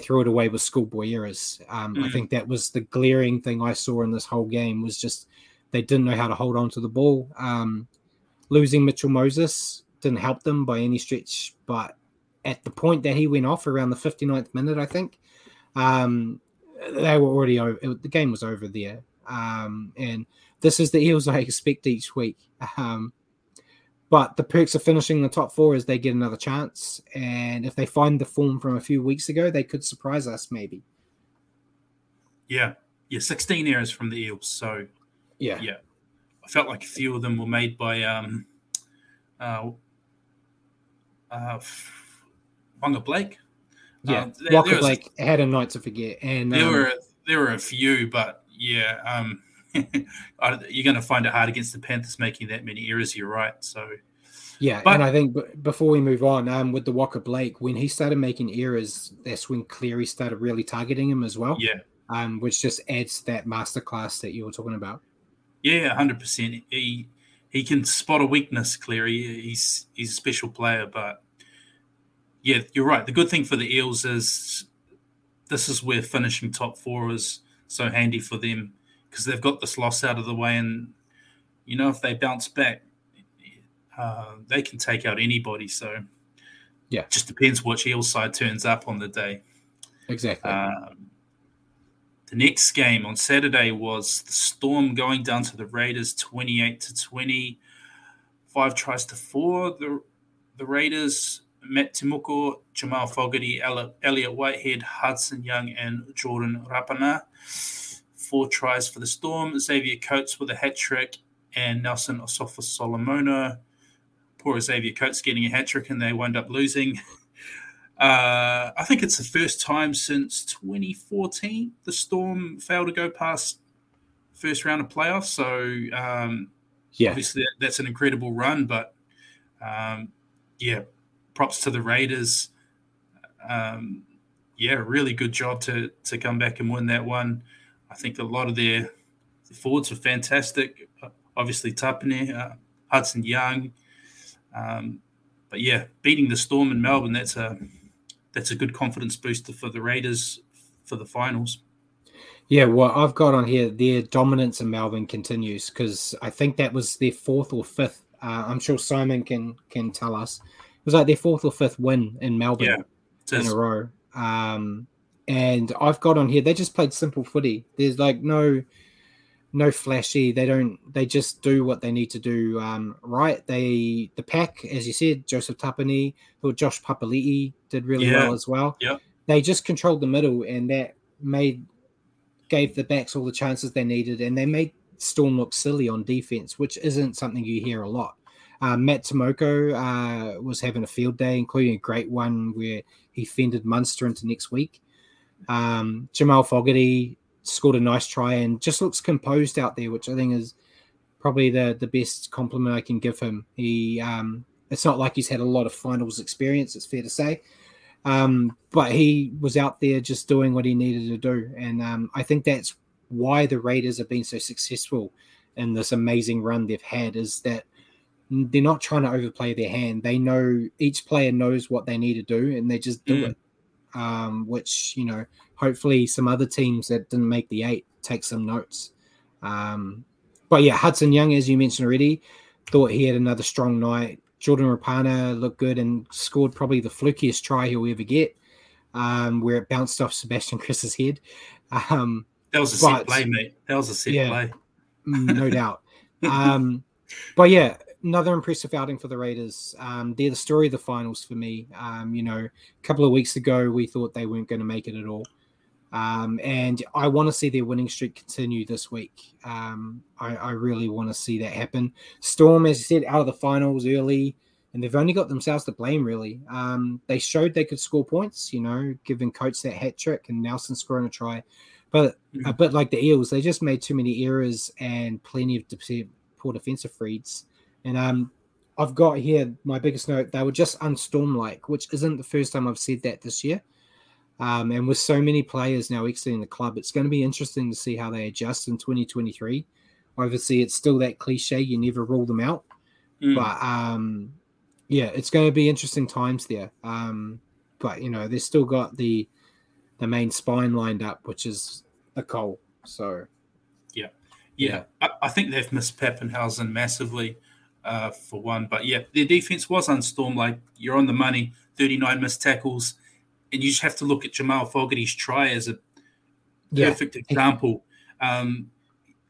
B: threw it away with schoolboy errors. Um, mm-hmm. I think that was the glaring thing I saw in this whole game was just they didn't know how to hold on to the ball. Um, losing Mitchell Moses didn't help them by any stretch, but at the point that he went off around the 59th minute, I think, um, they were already over. It, the game was over there. Um, and this is the Eels I expect each week. Um, but the perks of finishing the top four is they get another chance. And if they find the form from a few weeks ago, they could surprise us maybe.
C: Yeah. Yeah. 16 errors from the Eels. So,
B: yeah.
C: Yeah. I felt like a few of them were made by um, uh, uh, Waqa Blake.
B: Yeah. Um, there, there Blake a, had a night to forget. And
C: there, um, were, there were a few, but yeah. Um, you're going to find it hard against the Panthers making that many errors. You're right. So,
B: yeah, but, and I think before we move on, um, with the Waqa Blake, when he started making errors, that's when Cleary started really targeting him as well.
C: Yeah,
B: um, which just adds that masterclass that you were talking about.
C: Yeah, hundred percent. He he can spot a weakness. Clearly, he's he's a special player. But yeah, you're right. The good thing for the Eels is this is where finishing top four is so handy for them because they've got this loss out of the way, and you know if they bounce back, uh, they can take out anybody. So
B: yeah,
C: just depends which Eel side turns up on the day.
B: Exactly.
C: Um, the next game on Saturday was the Storm going down to the Raiders, twenty-eight to twenty, five tries to four. The the Raiders, Matt Timoko, Jamal Fogarty, Elliot Whitehead, Hudson Young, and Jordan Rapana. Four tries for the Storm. Xavier Coates with a hat trick, and Nelson Asofa Solomona poor Xavier Coates getting a hat trick and they wound up losing. Uh, I think it's the first time since 2014 the Storm failed to go past first round of playoffs. So, um, yeah, obviously that's an incredible run. But um, yeah, props to the Raiders. Um, yeah, really good job to to come back and win that one. I think a lot of their forwards were fantastic. Obviously, Tapine, uh, Hudson Young, um, but yeah, beating the Storm in Melbourne, that's a that's a good confidence booster for the Raiders for the finals.
B: Yeah, well, I've got on here their dominance in Melbourne continues because I think that was their fourth or fifth. Uh, I'm sure Simon can can tell us. It was like their fourth or fifth win in Melbourne yeah, in a row. Um, and I've got on here they just played simple footy. There's like no no flashy. They don't. They just do what they need to do um, right. They the pack, as you said, Joseph Tapine, or Josh Papali'i did really yeah. well as well.
C: Yeah.
B: They just controlled the middle, and that made gave the backs all the chances they needed, and they made Storm look silly on defense, which isn't something you hear a lot. Uh, Matt Timoko uh, was having a field day, including a great one where he fended Munster into next week. Um, Jamal Fogarty scored a nice try and just looks composed out there, which I think is probably the the best compliment I can give him. He um, it's not like he's had a lot of finals experience. It's fair to say, um, but he was out there just doing what he needed to do, and um, I think that's why the Raiders have been so successful in this amazing run they've had. Is that they're not trying to overplay their hand. They know each player knows what they need to do, and they just do mm. it. Um, which you know hopefully some other teams that didn't make the eight take some notes. Um, but yeah, Hudson Young, as you mentioned already, thought he had another strong night. Jordan Rapana looked good and scored probably the flukiest try he'll ever get, um, where it bounced off Sebastian Chris's head. Um,
C: that was a but, set play, mate. That was a set yeah, play.
B: Mm, no doubt. Um, but yeah, another impressive outing for the Raiders. Um, they're the story of the finals for me. Um, you know, a couple of weeks ago, we thought they weren't going to make it at all. Um, and I want to see their winning streak continue this week. Um, I, I, really want to see that happen. Storm, as you said, out of the finals early, and they've only got themselves to blame, really. Um, they showed they could score points, you know, giving Coates that hat trick and Nelson scoring a try. But mm-hmm. a bit like the Eels, they just made too many errors and plenty of poor defensive reads. And um, I've got here my biggest note they were just unstorm like, which isn't the first time I've said that this year. Um, and with so many players now exiting the club, it's going to be interesting to see how they adjust in 2023. Obviously, it's still that cliche you never rule them out. Mm. But um, yeah, it's going to be interesting times there. Um, but you know, they've still got the the main spine lined up, which is the Cole. So
C: yeah, yeah, yeah. I, I, think they've missed Papenhuyzen massively uh, for one. But yeah, their defense was unstormed. Like you're on the money, 39 missed tackles and you just have to look at Jamal Fogarty's try as a perfect example. Um,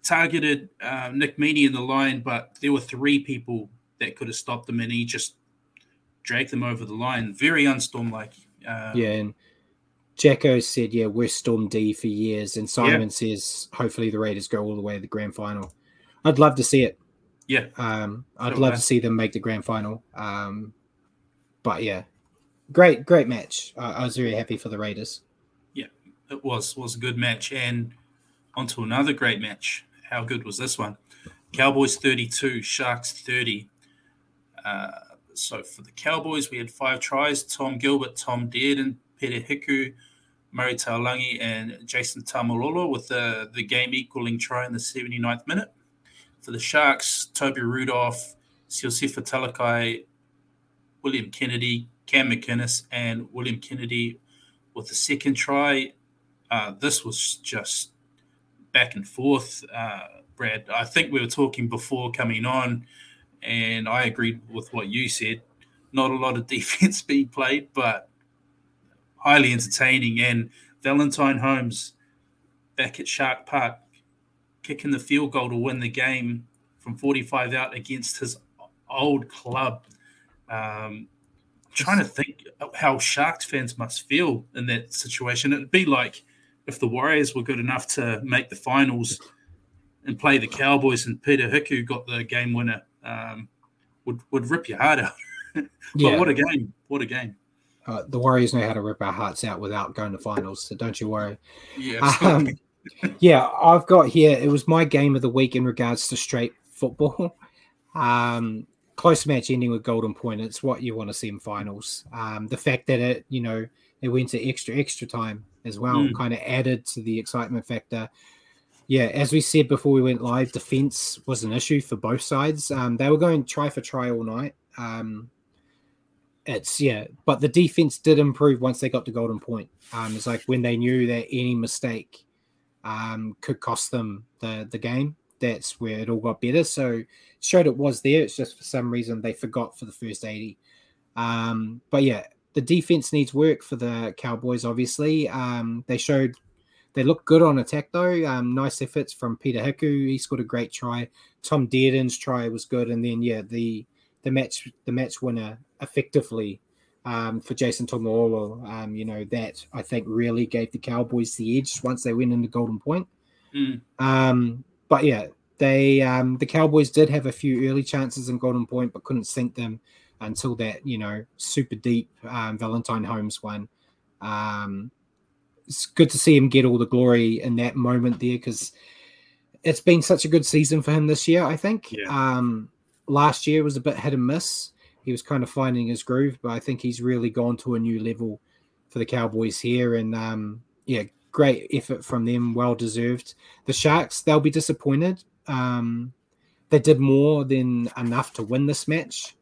C: targeted uh, Nick Meaney in the line, but there were three people that could have stopped him, and he just dragged them over the line. Very unstorm like.
B: Um, yeah, and Jacko said, "Yeah, we're Storm D for years," and Simon yeah. says, "Hopefully, the Raiders go all the way to the grand final." I'd love to see it.
C: Yeah,
B: um, I'd love to see them make the grand final. Um, but yeah, great, great match. Uh, I was very happy for the Raiders.
C: Yeah, it was was a good match, and onto another great match. How good was this one? Cowboys thirty-two, Sharks thirty. Uh, so for the Cowboys, we had five tries: Tom Gilbert, Tom Dearden, Peta Hiku, Murray Taulagi, and Jason Taumalolo with the, the game equaling try in the 79th minute. For the Sharks, Toby Rudolph, Siosifa Talakai, William Kennedy, Cam McInnes, and William Kennedy with the second try. Uh, this was just back and forth, uh, Brad. I think we were talking before coming on, and I agreed with what you said. Not a lot of defense being played, but highly entertaining. And Valentine Holmes back at Shark Park kicking the field goal to win the game from 45 out against his old club. Um, trying to think how Sharks fans must feel in that situation. It'd be like if the Warriors were good enough to make the finals and play the Cowboys, and Peta Hiku got the game winner. Um, would would rip your heart out. but yeah. what a game! What a game!
B: Uh, the Warriors know how to rip our hearts out without going to finals, so don't you worry.
C: Yeah, um,
B: yeah. I've got here. It was my game of the week in regards to straight football. Um, close match ending with golden point. It's what you want to see in finals. Um, the fact that it, you know, it went to extra extra time as well, mm. kind of added to the excitement factor. Yeah, as we said before we went live, defense was an issue for both sides. Um, they were going try for try all night. Um, it's yeah, but the defense did improve once they got to golden point. Um, it's like when they knew that any mistake um, could cost them the the game that's where it all got better. So showed it was there. It's just for some reason they forgot for the first 80. Um, but yeah, the defense needs work for the Cowboys, obviously. Um, they showed they look good on attack though. Um, nice efforts from Peta Hiku. He scored a great try. Tom Dearden's try was good. And then yeah, the the match the match winner effectively um, for Jason Taumalolo. Um, you know, that I think really gave the Cowboys the edge once they went into Golden Point. Mm. Um, but yeah, they um, the Cowboys did have a few early chances in Golden Point, but couldn't sink them until that you know super deep um, Valentine Holmes one. Um, it's good to see him get all the glory in that moment there because it's been such a good season for him this year. I think yeah. um, last year was a bit hit and miss. He was kind of finding his groove, but I think he's really gone to a new level for the Cowboys here. And um, yeah, great effort from them, well deserved. The Sharks, they'll be disappointed. Um, they did more than enough to win this match.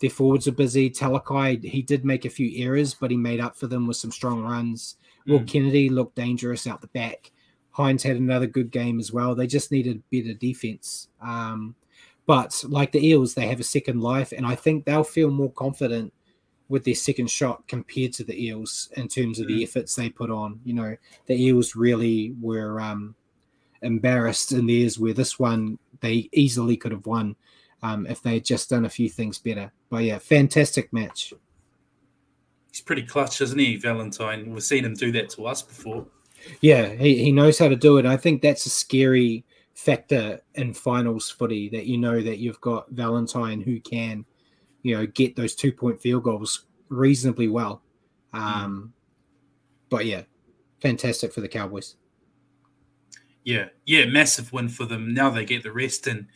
B: Their forwards are busy. Talakai, he did make a few errors, but he made up for them with some strong runs. Mm. Will Kennedy looked dangerous out the back. Hynes had another good game as well. They just needed better defense. Um, but like the Eels, they have a second life, and I think they'll feel more confident with their second shot compared to the Eels in terms of the mm. efforts they put on. You know, the Eels really were um, embarrassed in theirs, where this one they easily could have won um, if they had just done a few things better. But yeah, fantastic match.
C: He's pretty clutch, isn't he, Valentine? We've seen him do that to us before.
B: Yeah, he, he knows how to do it. I think that's a scary factor in finals footy that you know that you've got Valentine who can you know, get those two point field goals reasonably well. Um, But yeah, fantastic for the Cowboys.
C: Yeah, yeah, massive win for them. Now they get the rest and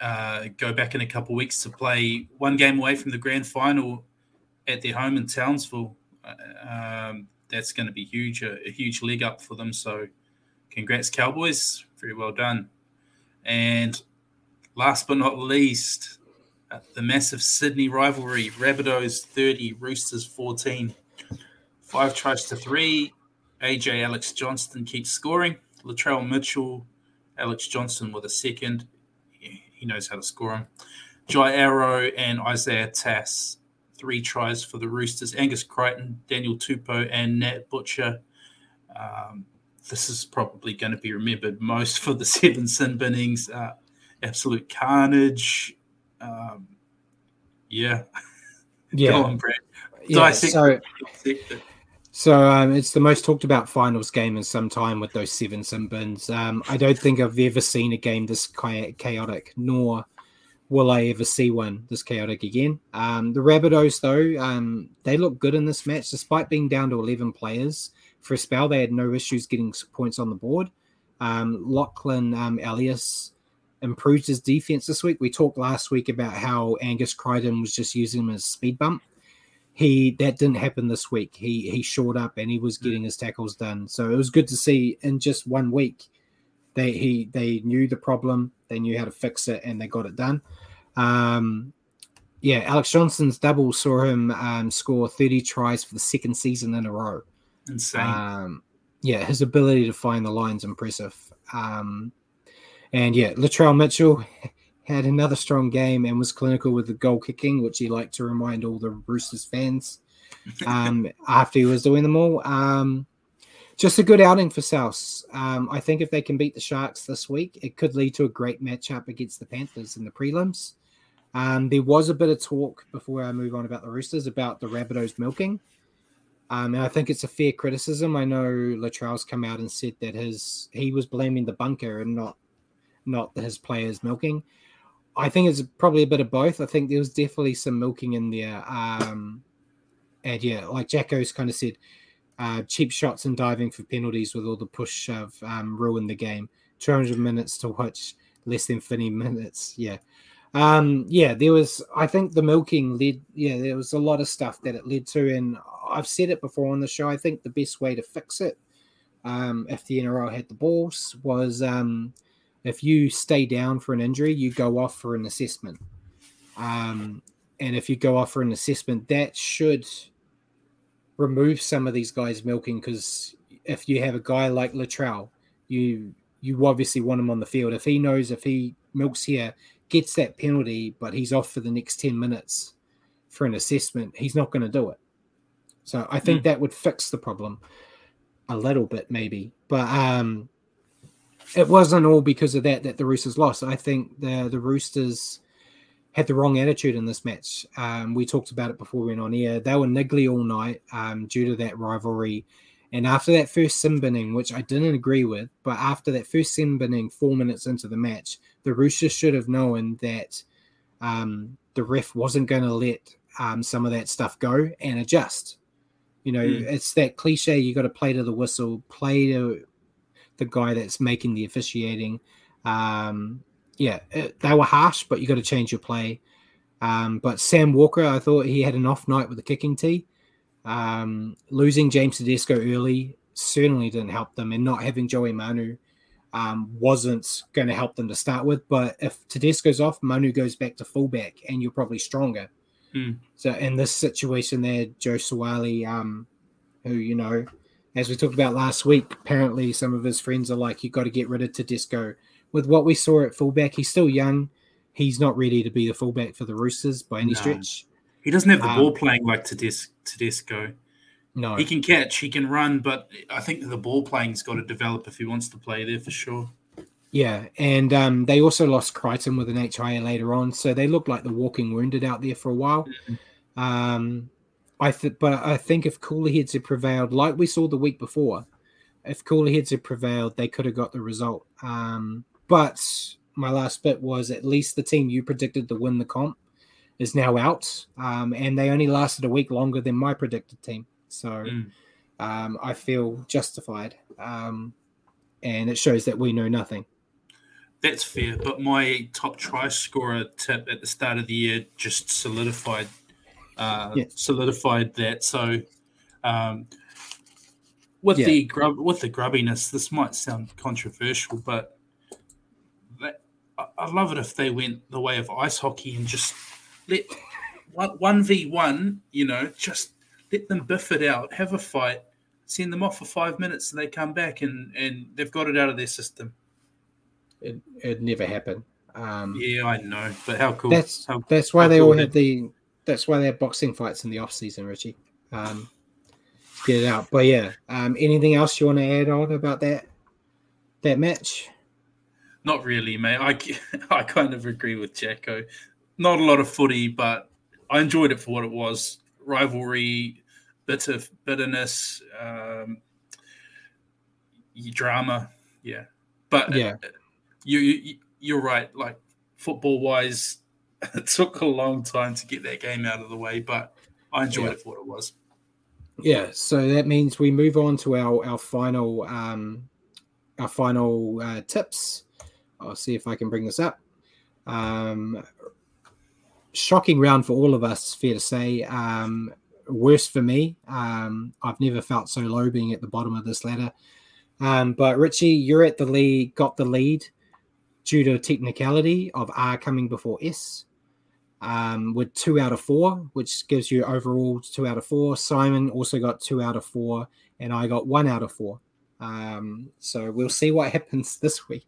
C: uh, go back in a couple weeks to play one game away from the grand final at their home in Townsville. Uh, um, that's going to be huge, a, a, huge leg up for them. So, congrats, Cowboys. Very well done. And last but not least, the massive Sydney rivalry. Rabbitohs 30, Roosters 14. Five tries to three. AJ Alex Johnston keeps scoring. Latrell Mitchell, Alex Johnston with a second. He knows how to score him. Jai Arrow and Isaiah Tass, three tries for the Roosters. Angus Crichton, Daniel Tupou, and Nat Butcher. Um, this is probably going to be remembered most for the seven sin binnings. Uh, absolute carnage. Um, yeah.
B: Yeah.
C: On,
B: yeah so, so um, it's the most talked about finals game in some time with those seven sin bins. Um, I don't think I've ever seen a game this chaotic, nor will I ever see one this chaotic again. Um, the Rabbitohs, though, um, they look good in this match, despite being down to 11 players. For a spell, they had no issues getting points on the board. Um, Lachlan um, Ilias improved his defense this week. We talked last week about how Angus Crichton was just using him as a speed bump. He that didn't happen this week. He he showed up and he was hmm. getting his tackles done. So it was good to see in just one week they he they knew the problem, they knew how to fix it, and they got it done. Um, yeah, Alex Johnston's double saw him um, score 30 tries for the second season in a row.
C: Insane.
B: Um, yeah, his ability to find the lines impressive. Um, and yeah, Latrell Mitchell had another strong game and was clinical with the goal kicking, which he liked to remind all the Roosters fans um, after he was doing them all. Um, just a good outing for South. Um, I think if they can beat the Sharks this week, it could lead to a great matchup against the Panthers in the prelims. Um, there was a bit of talk before I move on about the Roosters about the Rabbitohs milking. Um, and I think it's a fair criticism. I know Latrell's come out and said that his he was blaming the bunker and not not his players milking. I think it's probably a bit of both. I think there was definitely some milking in there. Um, and yeah, like Jacko's kind of said, uh, cheap shots and diving for penalties with all the push shove um, ruined the game. 200 minutes to watch less than 50 minutes. Yeah. Um, yeah, there was, I think the milking led, yeah, there was a lot of stuff that it led to. And I've said it before on the show. I think the best way to fix it, um, if the NRL had the balls, was um, if you stay down for an injury, you go off for an assessment. Um, and if you go off for an assessment, that should remove some of these guys milking because if you have a guy like Latrell, you you obviously want him on the field. If he knows if he milks here, gets that penalty, but he's off for the next 10 minutes for an assessment, he's not going to do it. So I think mm. that would fix the problem a little bit, maybe. But um it wasn't all because of that that the Roosters lost. I think the the Roosters had the wrong attitude in this match. Um, we talked about it before we went on air. They were niggly all night um, due to that rivalry. And after that first sin binning, which I didn't agree with, but after that first sin binning, four minutes into the match, the Roosters should have known that um, the ref wasn't going to let um, some of that stuff go and adjust. You know, mm. it's that cliche you got to play to the whistle, play to the guy that's making the officiating. Um, yeah, it, they were harsh, but you got to change your play. Um, but Sam Walker, I thought he had an off night with the kicking tee. Um, losing James Tedesco early certainly didn't help them, and not having Joey Manu um, wasn't going to help them to start with. But if Tedesco's off, Manu goes back to fullback, and you're probably stronger.
C: Mm.
B: So in this situation, there, Joe Suaalii, um, who you know, as we talked about last week, apparently some of his friends are like, you've got to get rid of Tedesco with what we saw at fullback, he's still young. He's not ready to be the fullback for the Roosters by any no. stretch.
C: He doesn't have the um, ball playing like Tedesco.
B: No,
C: he can catch, he can run, but I think the ball playing's got to develop if he wants to play there for sure.
B: Yeah, and um, they also lost Crichton with an HIA later on, so they looked like the walking wounded out there for a while. Mm-hmm. Um, I th- but I think if cooler heads had prevailed, like we saw the week before, if cooler heads had prevailed, they could have got the result. Um, but my last bit was at least the team you predicted to win the comp is now out, um, and they only lasted a week longer than my predicted team. So mm. um, I feel justified, um, and it shows that we know nothing.
C: That's fair, but my top try scorer tip at the start of the year just solidified uh, yes. solidified that. So um, with yeah. the grub with the grubbiness, this might sound controversial, but I'd love it if they went the way of ice hockey and just let one v one, you know, just let them biff it out, have a fight, send them off for five minutes, and they come back and and they've got it out of their system.
B: It it never happened. Um,
C: yeah, I know, but how cool!
B: That's
C: how,
B: that's why they cool all have the that's why they have boxing fights in the off season, Richie. Um, get it out. But yeah, um, anything else you want to add on about that that match?
C: Not really, mate. I, I kind of agree with Jacko. Not a lot of footy, but I enjoyed it for what it was. Rivalry, bit of bitterness, um, drama. Yeah. But
B: yeah,
C: you, you you're right. Like football wise, it took a long time to get that game out of the way, but I enjoyed yeah. it for what it was.
B: Yeah, so that means we move on to our our final um our final uh, tips. I'll see if I can bring this up. Um, shocking round for all of us, fair to say. Um, worse for me. Um, I've never felt so low being at the bottom of this ladder. Um, but Richie, you're at the lead, got the lead due to technicality of R coming before S. Um, with two out of four, which gives you overall two out of four. Simon also got two out of four, and I got one out of four. Um, so we'll see what happens this week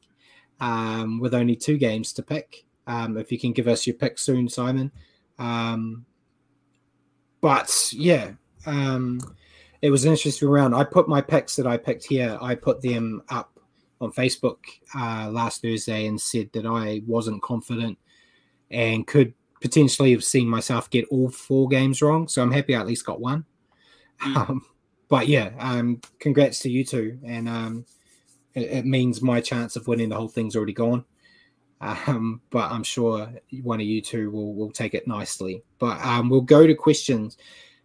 B: um, with only two games to pick. Um, if you can give us your pick soon, Simon. Um, but yeah, um, it was an interesting round. I put my picks that I picked here, I put them up on Facebook uh, last Thursday and said that I wasn't confident and could potentially have seen myself get all four games wrong. So I'm happy I at least got one. Mm. Um, but yeah, um, congrats to you two. And um, it, it, means my chance of winning the whole thing's already gone. Um, but I'm sure one of you two will, will take it nicely. But um, we'll go to questions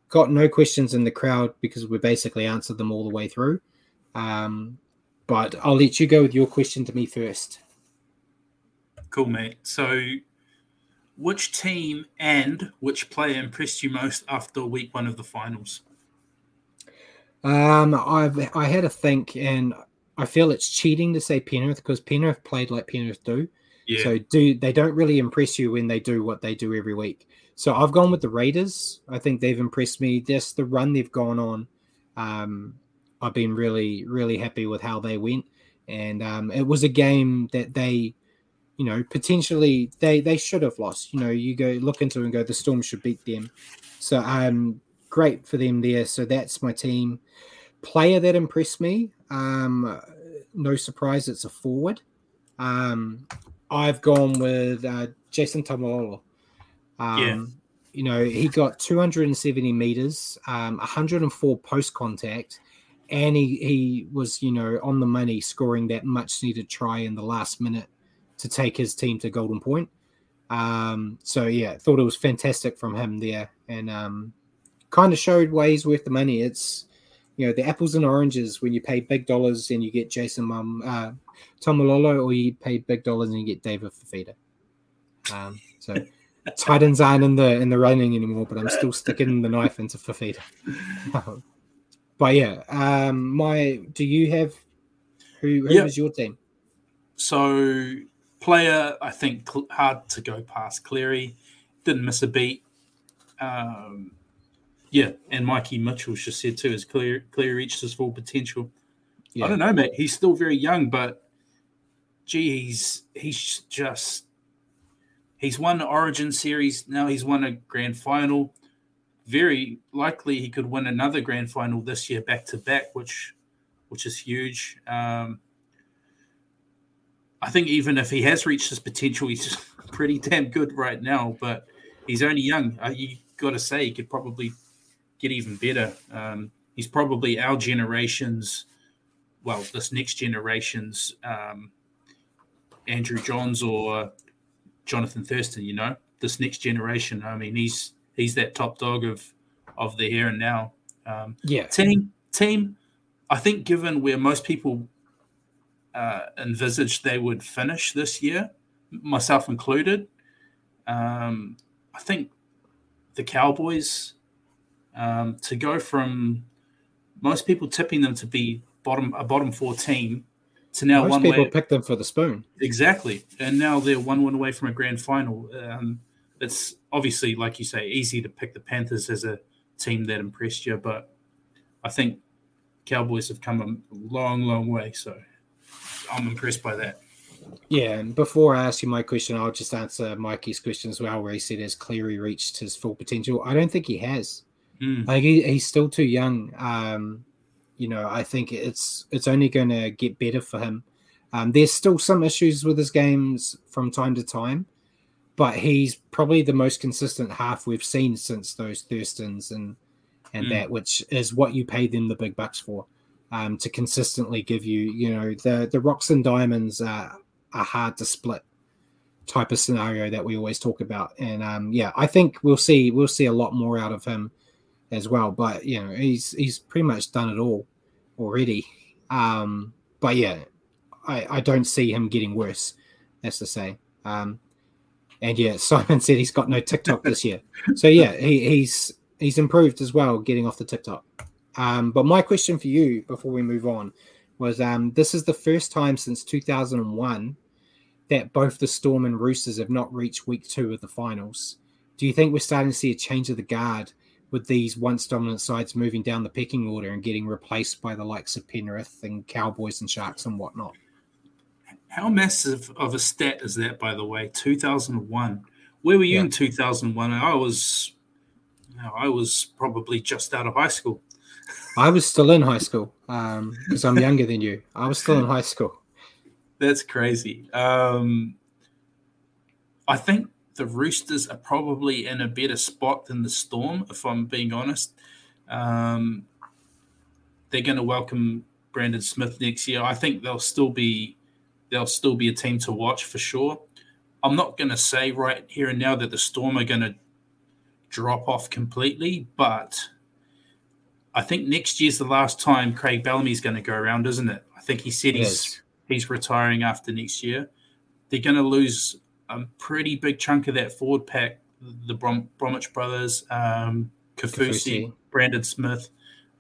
B: got no questions in the crowd because we basically answered them all the way through. But I'll let you go with your question to me first.
C: Cool, mate. So, which team and which player impressed you most after week one of the finals?
B: Um, I've I had a think, and I feel it's cheating to say Penrith because Penrith played like Penrith do. Yeah. So do they don't really impress you when they do what they do every week. So I've gone with the Raiders. I think they've impressed me. Just the run they've gone on. Um, I've been really, really happy with how they went. And um, it was a game that they, you know, potentially they they should have lost. You know, you go look into it and go, the Storm should beat them. So um, great for them there. So that's my team. Player that impressed me. Um, no surprise, it's a forward. Um, I've gone with uh, Jason Taumalolo. Um, yeah. You know, he got 270 meters, um, 104 post contact, and he, he was, you know, on the money scoring that much needed try in the last minute to take his team to Golden Point. Um, so, yeah, thought it was fantastic from him there and um, kind of showed why he's worth the money. It's, you know, the apples and oranges when you pay big dollars and you get Jason Mum, uh, Taumalolo, or you pay big dollars and you get David Fifita. Um, so Titans aren't in the in the running anymore, but I'm still sticking the knife into Fifita. but yeah, um, my do you have who who yep. was your team?
C: So player, I think hard to go past Cleary. Didn't miss a beat. Um, yeah, and Mikey Mitchell just said too, as Clear Clear reached his full potential. Yeah. I don't know, mate. He's still very young, but gee, he's he's just He's won the Origin series. Now he's won a grand final. Very likely he could win another grand final this year back to back, which which is huge. Um, I think even if he has reached his potential, he's pretty damn good right now. But he's only young. Uh, you got to say he could probably get even better. Um, he's probably our generation's, well, this next generation's um, Andrew Johns or Jonathan Thurston. You know, this next generation. I mean, he's he's that top dog of of the here and now. Um,
B: yeah,
C: team team. I think given where most people uh, envisaged they would finish this year, myself included, um, I think the Cowboys um, to go from most people tipping them to be bottom a bottom four team to now
B: Most
C: one
B: people
C: way.
B: pick them for the spoon.
C: Exactly, and now they're one win away from a grand final. Um, it's obviously, like you say, easy to pick the Panthers as a team that impressed you, but I think Cowboys have come a long, long way. So I'm impressed by that.
B: Yeah, and before I ask you my question, I'll just answer Mikey's question as well, where he said has Cleary reached his full potential? I don't think he has.
C: Mm.
B: Like he, he's still too young. Um, you know, I think it's it's only going to get better for him. Um, there's still some issues with his games from time to time, but he's probably the most consistent half we've seen since those Thurstons and and mm. that, which is what you pay them the big bucks for, um, to consistently give you, you know, the the rocks and diamonds are, are hard to split type of scenario that we always talk about. And um, yeah, I think we'll see we'll see a lot more out of him as well. But you know, he's he's pretty much done it all already. Um, but yeah, I, I don't see him getting worse. That's to say. Um, and yeah, Simon said he's got no TikTok this year. So yeah, he, he's he's improved as well, getting off the TikTok. Um, but my question for you before we move on, was um, this is the first time since 2001 that both the Storm and Roosters have not reached week two of the finals. Do you think we're starting to see a change of the guard with these once dominant sides moving down the pecking order and getting replaced by the likes of Penrith and Cowboys and Sharks and whatnot?
C: How massive of a stat is that, by the way? 2001. Where were you
B: Yeah.
C: in 2001? I was, you know, I was probably just out of high school.
B: I was still in high school because I'm younger than you. I was still in high school.
C: That's crazy. Um, I think the Roosters are probably in a better spot than the Storm, if I'm being honest. Um, they're going to welcome Brandon Smith next year. I think they'll still be they'll still be a team to watch for sure. I'm not going to say right here and now that the Storm are going to drop off completely, but I think next year's the last time Craig Bellamy's going to go around, isn't it? I think he said
B: It
C: he's he's retiring after next year. They're going to lose a pretty big chunk of that forward pack. The Brom- Bromwich brothers, um, Kafusi,
B: Kaufusi.
C: Brandon Smith.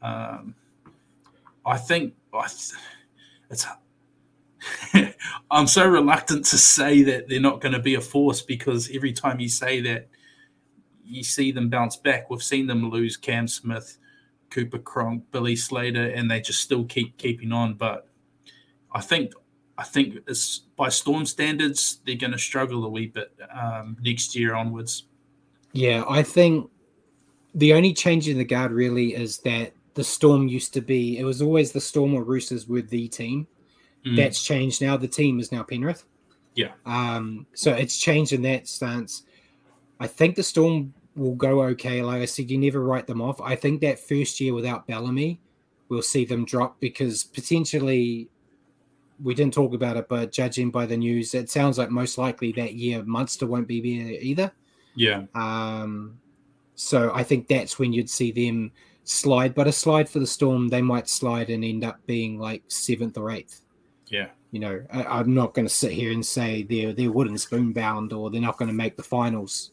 C: Um, I think I th- it's. I'm so reluctant to say that they're not going to be a force because every time you say that, you see them bounce back. We've seen them lose Cam Smith, Cooper Cronk, Billy Slater, and they just still keep keeping on. But I think I think it's, by Storm standards, they're going to struggle a wee bit um, next year onwards.
B: Yeah, I think the only change in the guard really is that the Storm used to be, it was always the Storm or Roosters were the team.
C: Mm.
B: That's changed now. The team is now Penrith.
C: Yeah.
B: Um, so it's changed in that stance. I think the Storm will go okay. Like I said, you never write them off. I think that first year without Bellamy, we'll see them drop because potentially we didn't talk about it, but judging by the news, it sounds like most likely that year Munster won't be there either.
C: Yeah,
B: Um, so I think that's when you'd see them slide. But a slide for the Storm, they might slide and end up being like seventh or eighth.
C: Yeah,
B: You know, I, I'm not going to sit here and say they're they're wooden spoon bound or they're not going to make the finals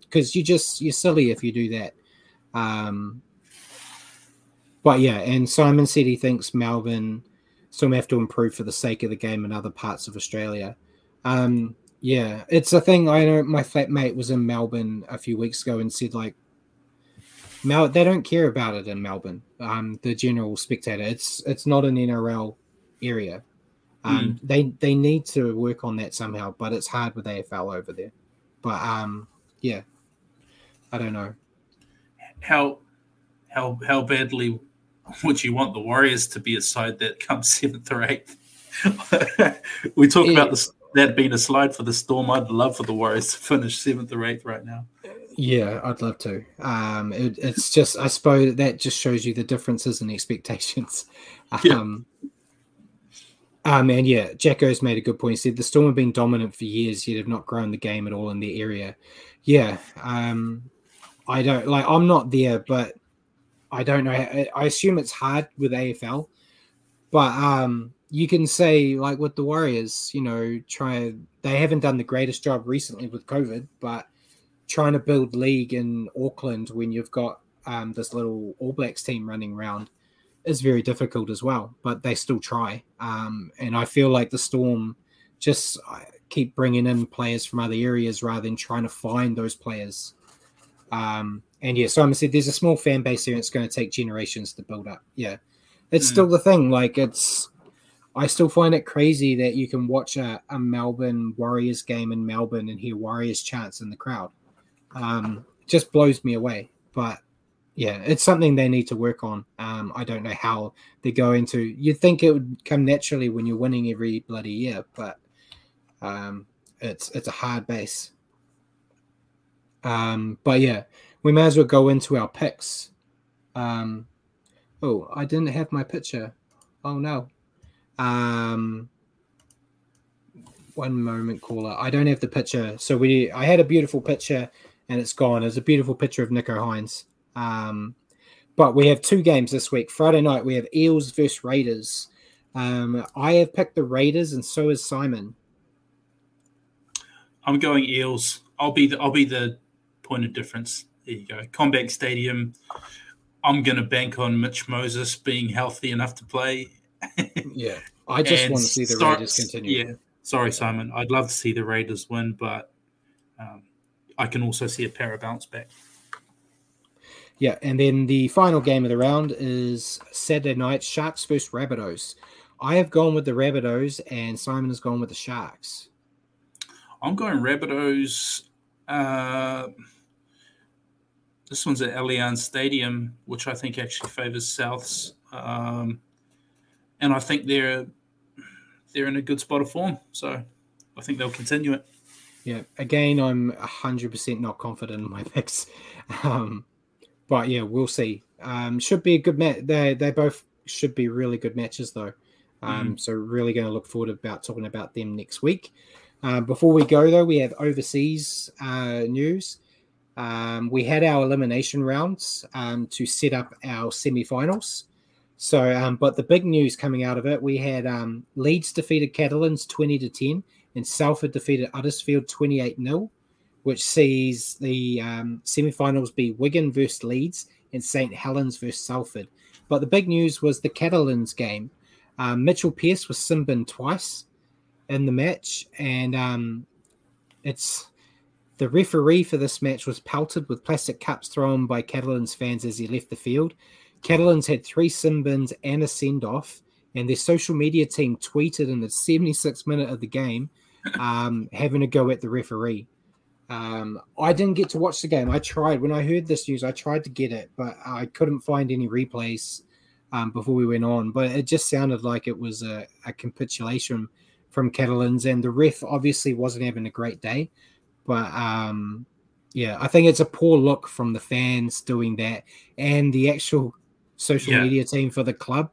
B: because you just you're silly if you do that. Um, but yeah, and Simon said he thinks Melbourne still have to improve for the sake of the game in other parts of Australia. Um, yeah, it's a thing. I know my flatmate was in Melbourne a few weeks ago and said like, Mel, they don't care about it in Melbourne. Um, the general spectator, it's it's not an NRL area. Um, They they need to work on that somehow, but it's hard with AFL over there. But um, yeah, I don't know.
C: how how how badly would you want the Warriors to be a side that comes seventh or eighth? we talk about this that being a slide for the Storm. I'd love for the Warriors to finish seventh or eighth right now.
B: Yeah, I'd love to. Um, it, it's just, I suppose that just shows you the differences in expectations.
C: Yeah.
B: Um, and yeah, Jacko's made a good point. He said the Storm have been dominant for years, yet have not grown the game at all in their area. Yeah, um, I don't like. I'm not there, but I don't know. I, I assume it's hard with AFL, but um, you can say like with the Warriors, you know, try. They haven't done the greatest job recently with COVID, but trying to build league in Auckland when you've got um, this little All Blacks team running around is very difficult as well. But they still try, um, and I feel like the Storm just uh, keep bringing in players from other areas rather than trying to find those players. Um, and yeah, Simon said there's a small fan base here. And it's going to take generations to build up. Yeah, it's
C: Mm.
B: still the thing. Like it's. I still find it crazy that you can watch a, a Melbourne Warriors game in Melbourne and hear Warriors chants in the crowd um, just blows me away. But yeah, it's something they need to work on. Um, I don't know how they're going to. You'd think it would come naturally when you're winning every bloody year, but um, it's it's a hard base. Um, but yeah, we may as well go into our picks. Um, oh, I didn't have my picture. Oh no. Um, one moment, caller. I don't have the picture. So we, I had a beautiful picture, and it's gone. It's a beautiful picture of Nicho Hynes. Um, but we have two games this week. Friday night we have Eels versus Raiders. Um, I have picked the Raiders, and so has Simon.
C: I'm going Eels. I'll be the I'll be the point of difference. There you go. CommBank Stadium. I'm going to bank on Mitch Moses being healthy enough to play,
B: yeah, I just want to see the start, Raiders continue.
C: Yeah, sorry, Simon. I'd love to see the Raiders win, but um, I can also see a pair of bounce back.
B: Yeah, and then the final game of the round is Saturday night Sharks versus Rabbitohs. I have gone with the Rabbitohs, and Simon has gone with the Sharks.
C: I'm going Rabbitohs. Uh, this one's at Allianz Stadium, which I think actually favors Souths, um, and I think they're they're in a good spot of form. So I think they'll continue it.
B: Yeah. Again, I'm hundred percent not confident in my picks. Um, but yeah, we'll see. Um, should be a good match. They they both should be really good matches though. Um, mm. So really going to look forward about talking about them next week. Uh, before we go though, we have overseas uh, news. Um, we had our elimination rounds um, to set up our semi-finals. So, um, but the big news coming out of it, we had um, Leeds defeated Catalans twenty to ten, and Salford defeated Huddersfield twenty eight 0 which sees the um, semi-finals be Wigan versus Leeds and St Helens versus Salford. But the big news was the Catalans game. Um, Mitchell Pearce was sin twice in the match, and um, it's the referee for this match was pelted with plastic cups thrown by Catalans fans as he left the field. Catalans had three sin bins and a send off, and their social media team tweeted in the 76th minute of the game um, having a go at the referee. Um, I didn't get to watch the game. I tried when I heard this news. I tried to get it, but I couldn't find any replays um, before we went on. But it just sounded like it was a, a capitulation from Catalans, and the ref obviously wasn't having a great day. But um, yeah, I think it's a poor look from the fans doing that, and the actual social yeah. media team for the club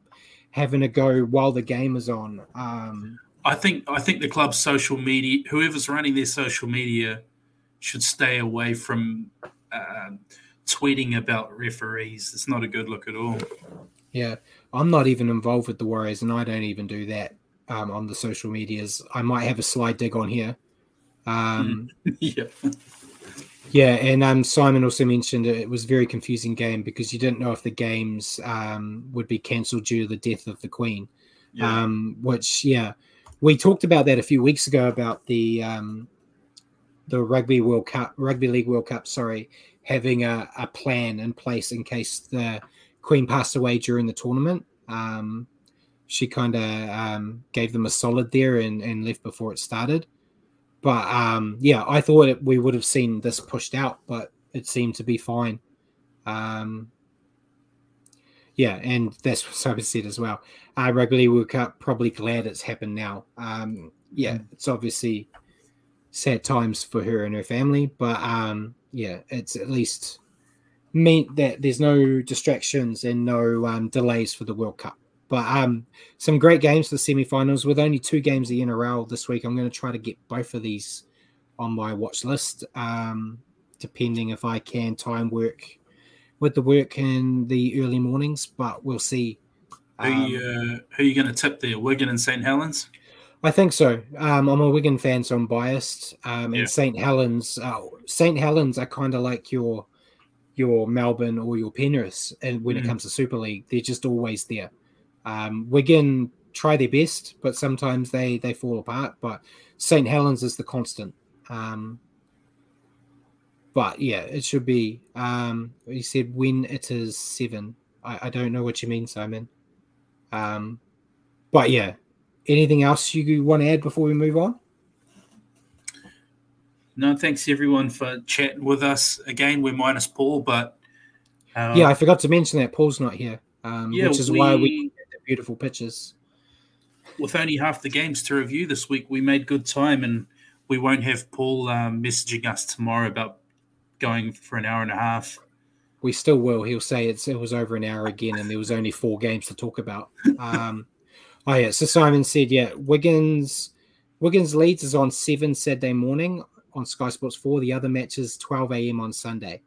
B: having a go while the game is on. Um,
C: I think I think the club's social media, whoever's running their social media should stay away from uh, tweeting about referees. It's not a good look at all.
B: Yeah, I'm not even involved with the Warriors, and I don't even do that um, on the social medias. I might have a slide dig on here. Um,
C: yeah.
B: Yeah, and um, Simon also mentioned it was a very confusing game because you didn't know if the games um, would be cancelled due to the death of the Queen. Yeah. Um, which, yeah, we talked about that a few weeks ago about the um, the Rugby World Cup, Rugby League World Cup, sorry, having a, a plan in place in case the Queen passed away during the tournament. Um, she kind of um, gave them a solid there and, and left before it started. But um, yeah, I thought it, we would have seen this pushed out, but it seemed to be fine. Um, yeah, and that's what Simon said as well. Uh, Rugby League World Cup, probably glad it's happened now. Um, yeah, mm. it's obviously sad times for her and her family. But um, yeah, it's at least meant that there's no distractions and no um, delays for the World Cup. But um, some great games for the semi-finals with only two games of the NRL this week. I'm going to try to get both of these on my watch list, um, depending if I can time work with the work in the early mornings. But we'll see.
C: Who, you, um, uh, who are you going to tip there? Wigan and St Helens?
B: I think so. Um, I'm a Wigan fan, so I'm biased. Um, yeah. And St Helens, uh, St Helens are kind of like your your Melbourne or your Penrith, and when mm. it comes to Super League, they're just always there. Um, Wigan try their best, but sometimes they they fall apart. But St Helens is the constant. Um, but yeah, it should be. Um, he said when it is seven. I, I don't know what you mean, Simon. Um, but yeah, anything else you want to add before we move on?
C: No, thanks everyone for chatting with us. Again, we're minus Paul, but
B: uh, yeah, I forgot to mention that Paul's not here, um, yeah, which is we, why we get the beautiful pictures.
C: With only half the games to review this week, we made good time, and we won't have Paul um, messaging us tomorrow about going for an hour and a half.
B: We still will. He'll say it's it was over an hour again, and there was only four games to talk about. Oh yeah. So Simon said, yeah, Wigan's Wigan's Leeds is on seven Saturday morning on Sky Sports four. The other match is twelve a.m. on Sunday.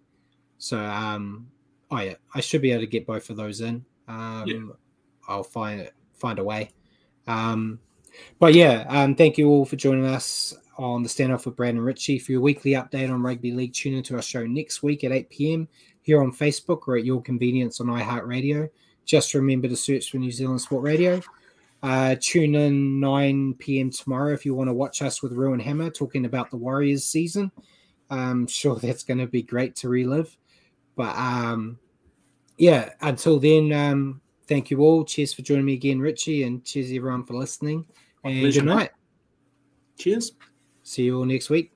B: So um, oh yeah, I should be able to get both of those in. Um, yeah. I'll find find a way. Um, but yeah, um, thank you all for joining us on the standoff with Brandon Ritchie for your weekly update on rugby league. Tune into our show next week at 8 p.m. here on Facebook or at your convenience on iHeartRadio. Just remember to search for New Zealand Sport Radio Uh, tune in 9 p.m. tomorrow if you want to watch us with Ruin Hammer talking about the Warriors season. I'm sure that's going to be great to relive. But um, yeah, until then, um, thank you all. Cheers for joining me again, Richie, and cheers everyone for listening. And
C: pleasure,
B: good night.
C: Cheers.
B: See you all next week.